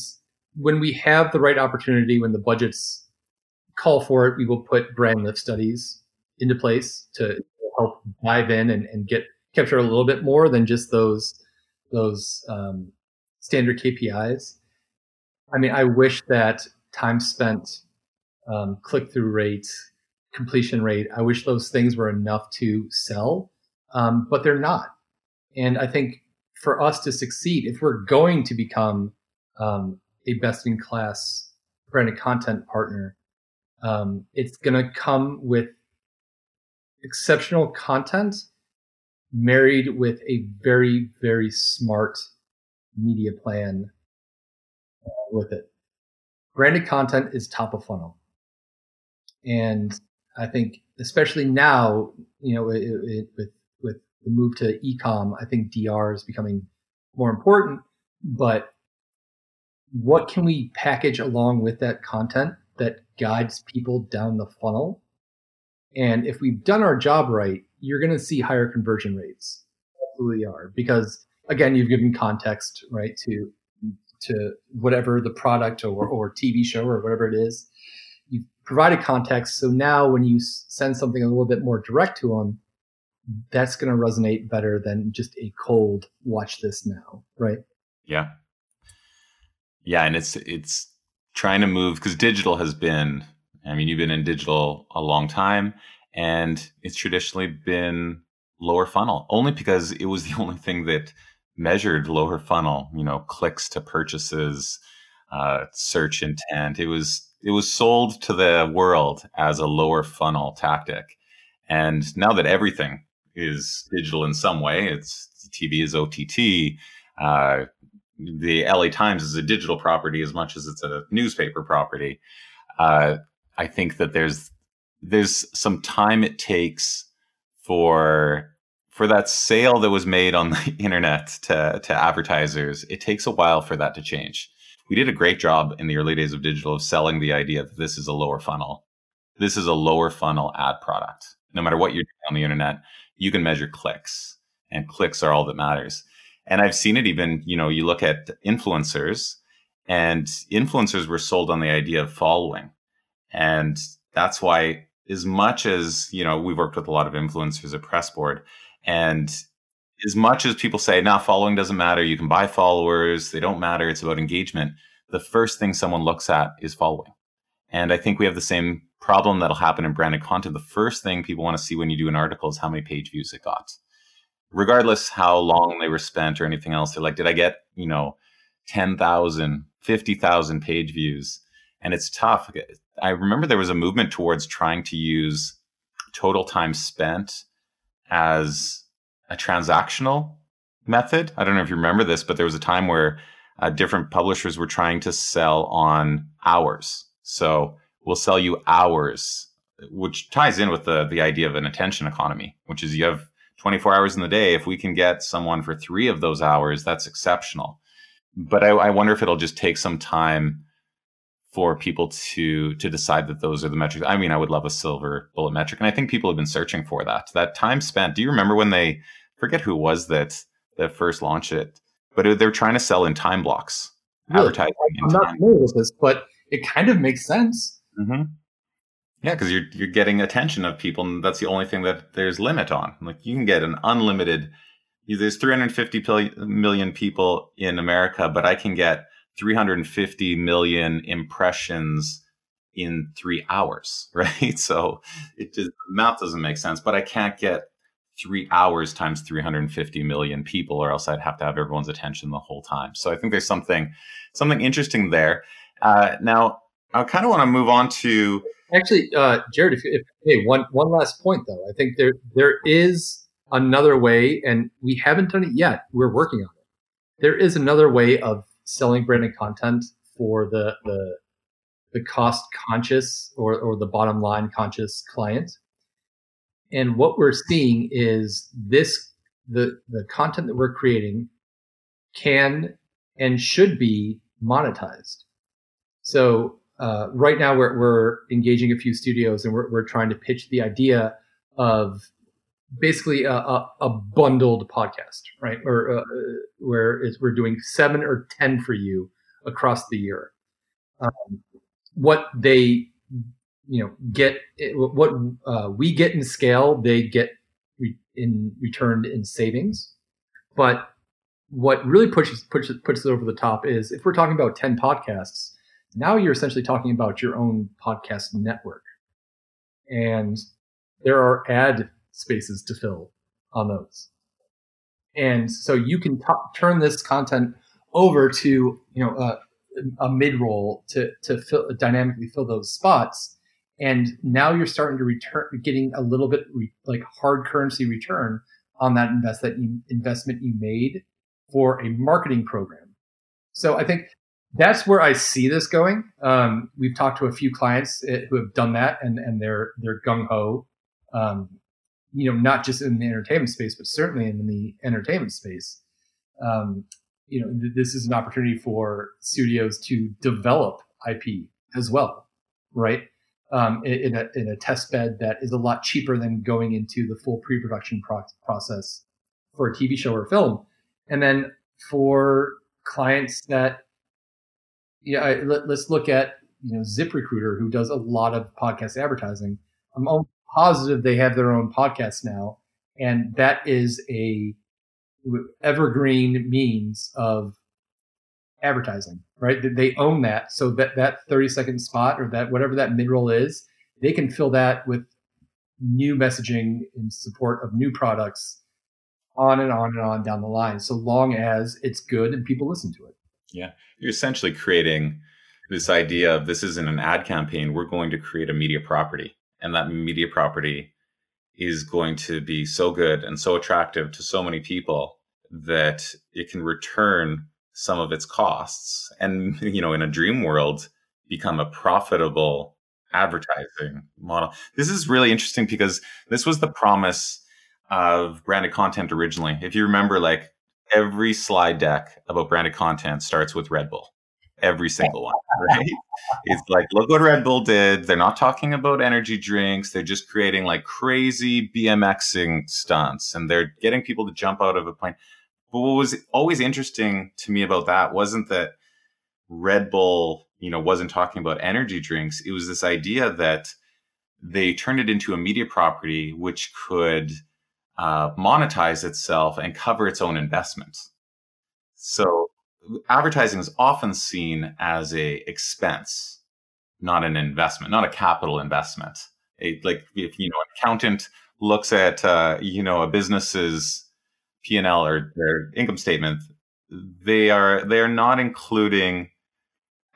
when we have the right opportunity when the budgets call for it we will put brand lift studies into place to help dive in and, and get capture a little bit more than just those those um, standard KPIs. I mean, I wish that time spent, um, click through rates, completion rate, I wish those things were enough to sell, um, but they're not. And I think for us to succeed, if we're going to become um, a best in class branded content partner, um, it's going to come with exceptional content married with a very, very smart media plan uh, with it. Branded content is top of funnel. And I think, especially now, you know, it, it, with with the move to ecom, I think DR is becoming more important. But what can we package along with that content that guides people down the funnel? And if we've done our job right, you're going to see higher conversion rates. Absolutely are because again, you've given context right to to whatever the product or or TV show or whatever it is. You've provided context, so now when you send something a little bit more direct to them, that's going to resonate better than just a cold "watch this now," right? Yeah, yeah, and it's it's trying to move because digital has been. I mean, you've been in digital a long time, and it's traditionally been lower funnel only because it was the only thing that measured lower funnel you know clicks to purchases uh, search intent. It was it was sold to the world as a lower funnel tactic. And now that everything is digital in some way it's tv is ott uh, the la times is a digital property as much as it's a newspaper property. Uh, i think that there's there's some time it takes for for that sale that was made on the internet to, to advertisers, it takes a while for that to change. We did a great job in the early days of digital of selling the idea that this is a lower funnel. This is a lower funnel ad product. No matter what you're doing on the internet, you can measure clicks, and clicks are all that matters. And I've seen it even, you know, you look at influencers, and influencers were sold on the idea of following. And that's why as much as you know we've worked with a lot of influencers at pressboard and as much as people say now following doesn't matter you can buy followers they don't matter it's about engagement the first thing someone looks at is following. And i think we have the same problem that'll happen in branded content. The first thing people want to see when you do an article is how many page views it got. Regardless how long they were spent or anything else they're like did i get you know 10,000 50,000 page views? And it's tough. I remember there was a movement towards trying to use total time spent as a transactional method. I don't know if you remember this, but there was a time where uh, different publishers were trying to sell on hours. So we'll sell you hours, which ties in with the the idea of an attention economy, which is you have 24 hours in the day. If we can get someone for three of those hours, that's exceptional. But I, I wonder if it'll just take some time for people to to decide that those are the metrics. I mean, I would love a silver bullet metric, and I think people have been searching for that. That time spent. Do you remember when they forget who was that that first launched it? But they're trying to sell in time blocks, really? advertising. I'm not familiar with this, but it kind of makes sense. Mm-hmm. Yeah, because you're you're getting attention of people, and that's the only thing that there's limit on. Like you can get an unlimited. There's 350 million people in America, but I can get 350 million impressions in three hours, right? So it just math doesn't make sense, but I can't get three hours times 350 million people, or else I'd have to have everyone's attention the whole time. So I think there's something something interesting there. Uh, now I kind of want to move on to actually, uh, Jared. If, if hey, one one last point though, I think there there is another way, and we haven't done it yet. We're working on it. There is another way of selling branded content for the the the cost conscious or, or the bottom line conscious client. And what we're seeing is this the the content that we're creating can and should be monetized. So uh, right now we're we're engaging a few studios and we're we're trying to pitch the idea of basically a, a, a, bundled podcast, right? Or uh, where we're doing seven or ten for you across the year. Um, what they, you know, get what uh, we get in scale, they get re- in returned in savings. But what really pushes pushes puts it over the top is if we're talking about ten podcasts, now you're essentially talking about your own podcast network, and there are ad spaces to fill on those. And so you can t- turn this content over to you know a, a mid roll to to fill, dynamically fill those spots. And now you're starting to return, getting a little bit re, like hard currency return on that invest that you, investment you made for a marketing program. So I think that's where I see this going. Um, we've talked to a few clients eh, who have done that, and and they're they're gung ho. Um, you know, not just in the entertainment space, but certainly in the entertainment space. Um, you know, th- this is an opportunity for studios to develop IP as well, right? Um, in, a, in a test bed that is a lot cheaper than going into the full pre-production pro- process for a TV show or film. And then for clients that, yeah, I, let, us look at, you know, ZipRecruiter, who does a lot of podcast advertising. I'm almost positive they have their own podcast now. And that is a evergreen means of advertising, right? They own that. So that, that 30 second spot or that whatever that mid roll is, they can fill that with new messaging in support of new products on and on and on down the line, so long as it's good and people listen to it. Yeah. You're essentially creating this idea of this isn't an ad campaign. We're going to create a media property. And that media property is going to be so good and so attractive to so many people that it can return some of its costs and you know in a dream world become a profitable advertising model. This is really interesting because this was the promise of branded content originally. If you remember like every slide deck about branded content starts with red bull every single one right it's like look what red bull did they're not talking about energy drinks they're just creating like crazy bmxing stunts and they're getting people to jump out of a plane but what was always interesting to me about that wasn't that Red Bull, you know, wasn't talking about energy drinks. It was this idea that they turned it into a media property which could uh, monetize itself and cover its own investments. So advertising is often seen as a expense, not an investment, not a capital investment. A, like if you know an accountant looks at uh, you know a business's P&L or their income statement, they are they are not including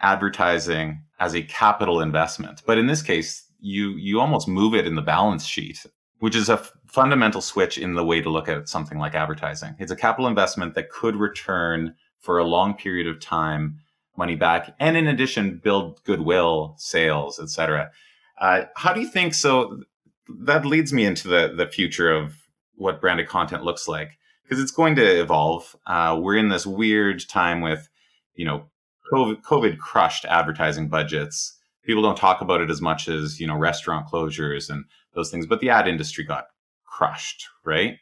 advertising as a capital investment. But in this case, you you almost move it in the balance sheet, which is a f- fundamental switch in the way to look at something like advertising. It's a capital investment that could return for a long period of time money back and in addition build goodwill, sales, etc. Uh, how do you think so that leads me into the the future of what branded content looks like because it's going to evolve. Uh, we're in this weird time with, you know, COVID, COVID crushed advertising budgets. People don't talk about it as much as you know restaurant closures and those things, but the ad industry got crushed, right?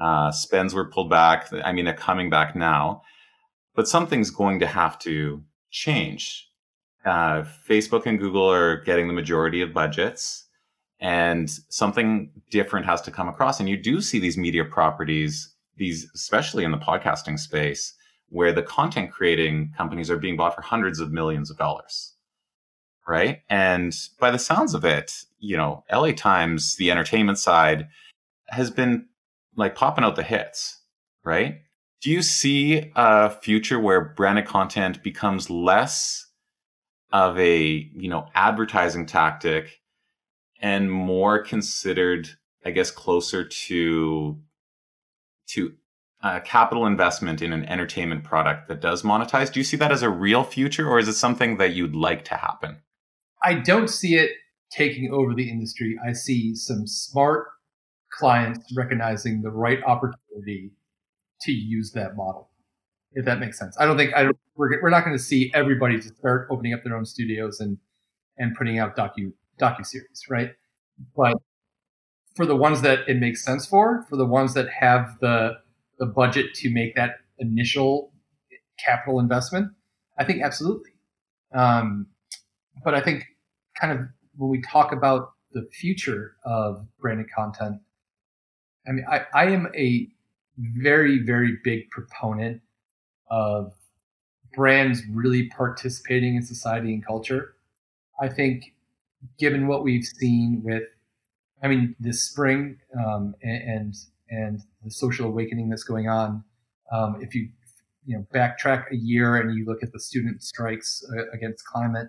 Uh, spends were pulled back. I mean, they're coming back now, but something's going to have to change. Uh, Facebook and Google are getting the majority of budgets, and something different has to come across. And you do see these media properties these, especially in the podcasting space, where the content creating companies are being bought for hundreds of millions of dollars. Right. And by the sounds of it, you know, LA Times, the entertainment side, has been like popping out the hits. Right. Do you see a future where branded content becomes less of a, you know, advertising tactic and more considered, I guess, closer to to uh, capital investment in an entertainment product that does monetize. Do you see that as a real future, or is it something that you'd like to happen? I don't see it taking over the industry. I see some smart clients recognizing the right opportunity to use that model. If that makes sense, I don't think I don't, we're we're not going to see everybody to start opening up their own studios and and putting out docu docu series, right? But for the ones that it makes sense for, for the ones that have the the budget to make that initial capital investment, I think absolutely. Um, but I think kind of when we talk about the future of branded content, I mean, I, I am a very, very big proponent of brands really participating in society and culture. I think given what we've seen with I mean, this spring um, and, and the social awakening that's going on. Um, if you you know backtrack a year and you look at the student strikes uh, against climate,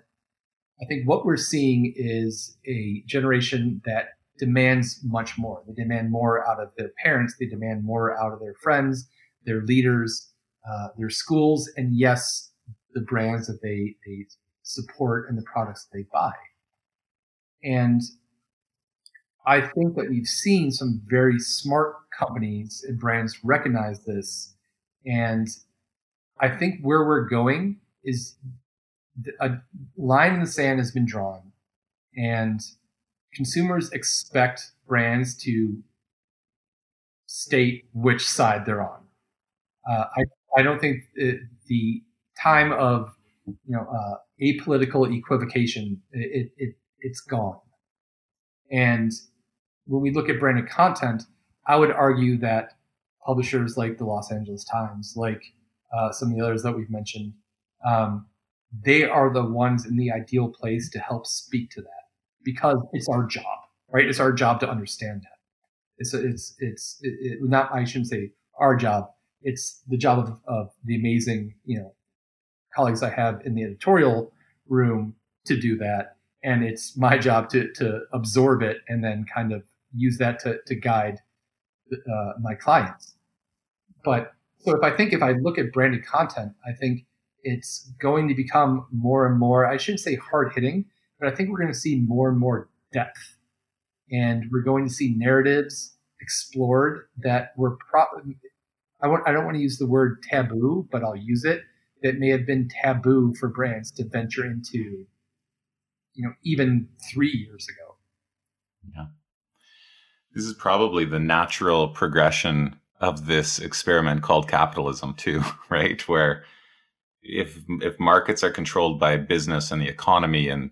I think what we're seeing is a generation that demands much more. They demand more out of their parents. They demand more out of their friends, their leaders, uh, their schools, and yes, the brands that they, they support and the products that they buy. And I think that we've seen some very smart companies and brands recognize this. And I think where we're going is a line in the sand has been drawn and consumers expect brands to state which side they're on. Uh, I, I don't think it, the time of you know uh, apolitical equivocation it, it it's gone. And when we look at branded content, I would argue that publishers like the Los Angeles Times, like uh, some of the others that we've mentioned, um, they are the ones in the ideal place to help speak to that because it's our job, right? It's our job to understand that. It's it's it's it, it, not I shouldn't say our job. It's the job of, of the amazing you know colleagues I have in the editorial room to do that, and it's my job to to absorb it and then kind of use that to to guide uh, my clients. But so if I think if I look at branded content, I think it's going to become more and more. I shouldn't say hard hitting, but I think we're going to see more and more depth and we're going to see narratives explored that were probably, I, want, I don't want to use the word taboo, but I'll use it. That may have been taboo for brands to venture into, you know, even three years ago. Yeah. This is probably the natural progression of this experiment called capitalism, too, right? Where if if markets are controlled by business and the economy, and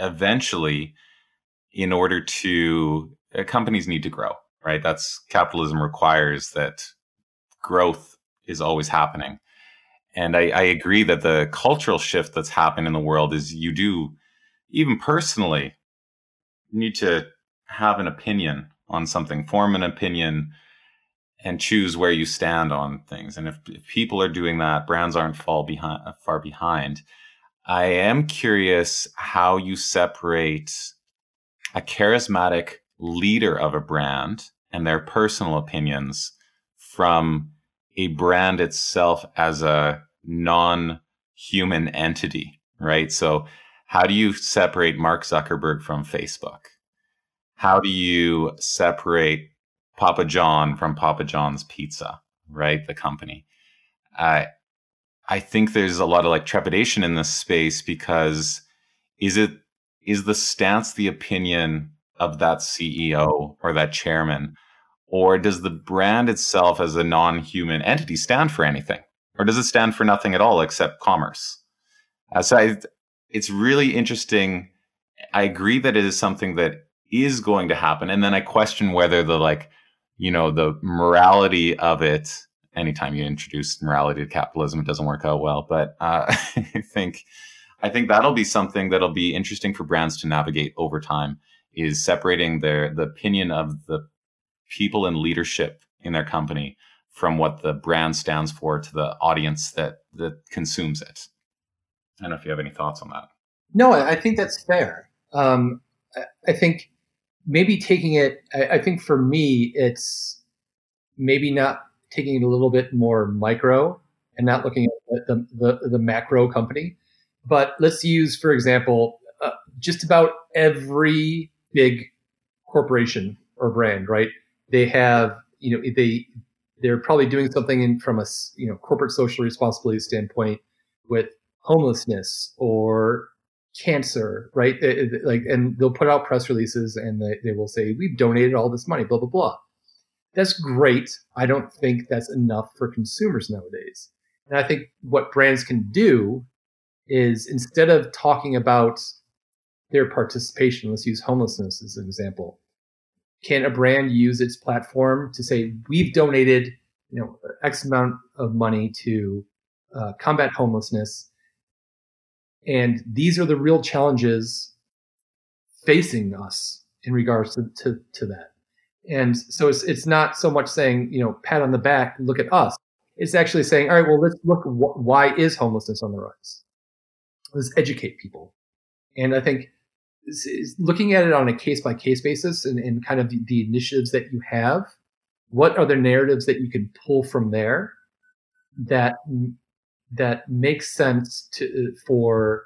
eventually in order to uh, companies need to grow, right? That's capitalism requires that growth is always happening. And I, I, agree that the cultural shift that's happened in the world is you do, even personally, need to have an opinion on something, form an opinion, and choose where you stand on things. And if, if people are doing that, brands aren't fall behind, far behind. I am curious how you separate a charismatic leader of a brand and their personal opinions from a brand itself as a non human entity, right? So, how do you separate Mark Zuckerberg from Facebook? How do you separate Papa John from Papa John's Pizza, right? The company. Uh, I think there's a lot of like trepidation in this space because is it is the stance the opinion of that CEO or that chairman? Or does the brand itself as a non human entity stand for anything? Or does it stand for nothing at all except commerce? Uh, so I, it's really interesting. I agree that it is something that is going to happen. And then I question whether the like, you know, the morality of it, anytime you introduce morality to capitalism, it doesn't work out well. But uh, I think I think that'll be something that'll be interesting for brands to navigate over time is separating their the opinion of the people in leadership in their company from what the brand stands for to the audience that that consumes it. I don't know if you have any thoughts on that. No, I think that's fair. Um, I think maybe taking it. I, I think for me, it's maybe not taking it a little bit more micro and not looking at the, the, the macro company but let's use, for example, uh, just about every big corporation or brand, right? They have, you know, they they're probably doing something in, from a you know corporate social responsibility standpoint with homelessness or cancer, right? like, and they'll put out press releases and they, they will say, we've donated all this money, blah, blah, blah. That's great. I don't think that's enough for consumers nowadays. And I think what brands can do is instead of talking about their participation, let's use homelessness as an example. Can a brand use its platform to say we've donated, you know, X amount of money to uh, combat homelessness, and these are the real challenges facing us in regards to, to, to that. And so it's it's not so much saying you know pat on the back, look at us. It's actually saying, all right, well let's look wh- why is homelessness on the rise let's educate people. And I think looking at it on a case by case basis and, and kind of the, the, initiatives that you have, what are the narratives that you can pull from there that that makes sense to uh, for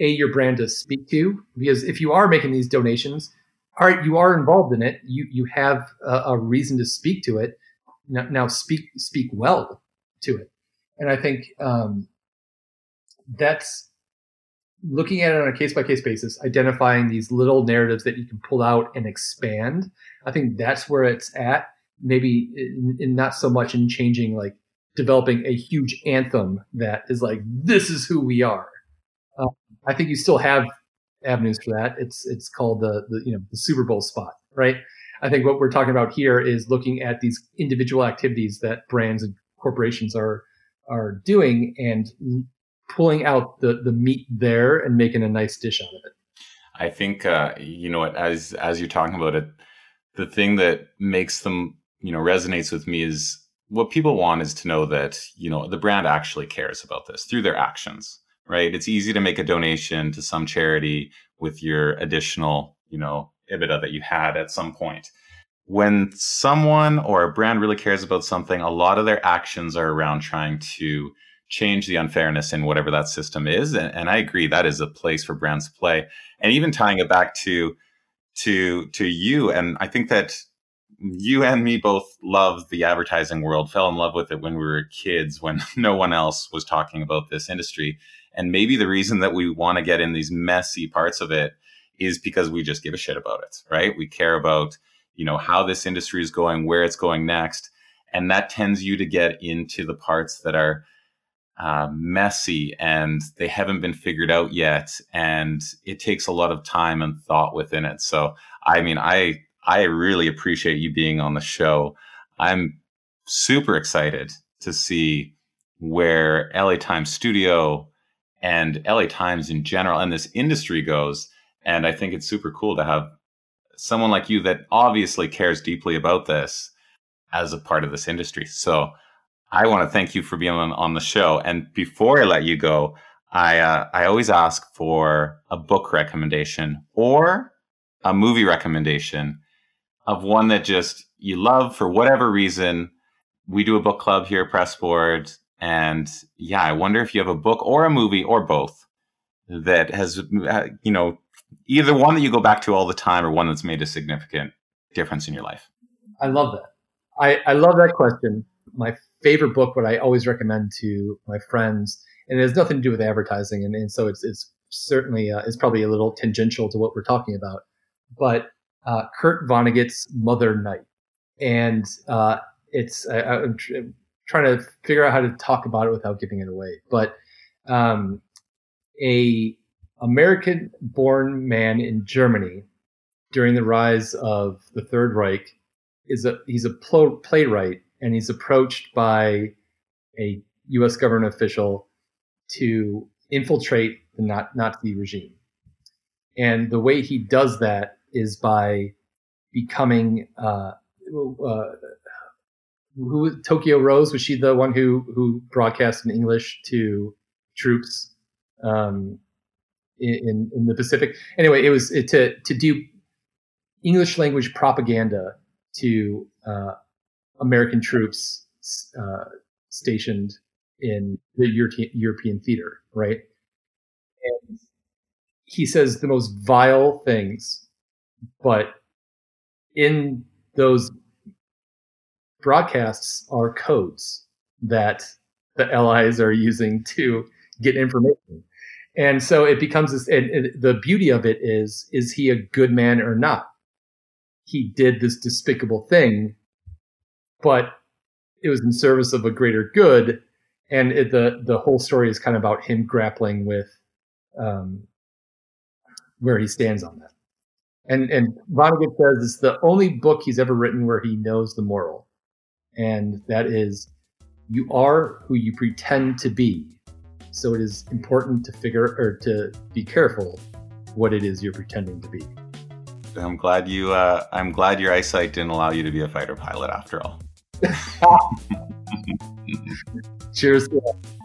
a your brand to speak to because if you are making these donations all right you are involved in it. You you have a, a reason to speak to it. Now, now, speak speak well to it. And i think um, that's looking at it on a case by case basis identifying these little narratives that you can pull out and expand i think that's where it's at. Maybe in, in not so much in changing like developing a huge anthem that is like this is who we are. Um, I think you still have avenues for that. It's it's called the, the you know the Super Bowl spot, right? I think what we're talking about here is looking at these individual activities that brands and corporations are are doing and pulling out the the meat there and making a nice dish out of it. I think uh, you know as as you're talking about it, the thing that makes them you know resonates with me is what people want is to know that you know the brand actually cares about this through their actions right? It's easy to make a donation to some charity with your additional, you know, EBITDA that you had at some point. When someone or a brand really cares about something, a lot of their actions are around trying to change the unfairness in whatever that system is. And, and I agree that is a place for brands to play. And even tying it back to to to you, and I think that you and me both love the advertising world, fell in love with it when we were kids, when no one else was talking about this industry. And maybe the reason that we want to get in these messy parts of it is because we just give a shit about it, right? We care about, you know, how this industry is going, where it's going next. And that tends you to get into the parts that are uh, messy and they haven't been figured out yet. And it takes a lot of time and thought within it. So, I mean, I, I really appreciate you being on the show. I'm super excited to see where LA Times Studio and LA Times in general and this industry goes. And I think it's super cool to have someone like you that obviously cares deeply about this as a part of this industry. So I want to thank you for being on, on the show. And before I let you go, I uh, I always ask for a book recommendation or a movie recommendation of one that just you love for whatever reason. We do a book club here at Pressboard. And yeah, I wonder if you have a book or a movie or both that has, uh, you know, either one that you go back to all the time or one that's made a significant difference in your life. I love that. I, I love that question. My favorite book, what I always recommend to my friends, and it has nothing to do with advertising, and, and so it's, it's certainly uh, it's probably a little tangential to what we're talking about, but uh, Kurt Vonnegut's Mother Night, and uh, it's I, I'm trying to figure out how to talk about it without giving it away. But um, a American-born man in Germany during the rise of the Third Reich is a he's a pl- playwright, and he's approached by a U.S. government official to infiltrate the Nazi regime. And the way he does that is by becoming uh, uh, who Tokyo Rose was she the one who who broadcast in English to troops um, in in the Pacific? Anyway, it was it, to to do English language propaganda to uh, American troops uh, stationed in the European European theater, right? And he says the most vile things, but in those broadcasts are codes that the allies are using to get information. And so it becomes this, and, and the beauty of it is, is he a good man or not? He did this despicable thing, but it was in service of a greater good. And it, the, the whole story is kind of about him grappling with, um, where he stands on that. And, and Vonnegut says it's the only book he's ever written where he knows the moral and that is you are who you pretend to be. So it is important to figure or to be careful what it is you're pretending to be. I'm glad you. Uh, I'm glad your eyesight didn't allow you to be a fighter pilot after all. Cheers.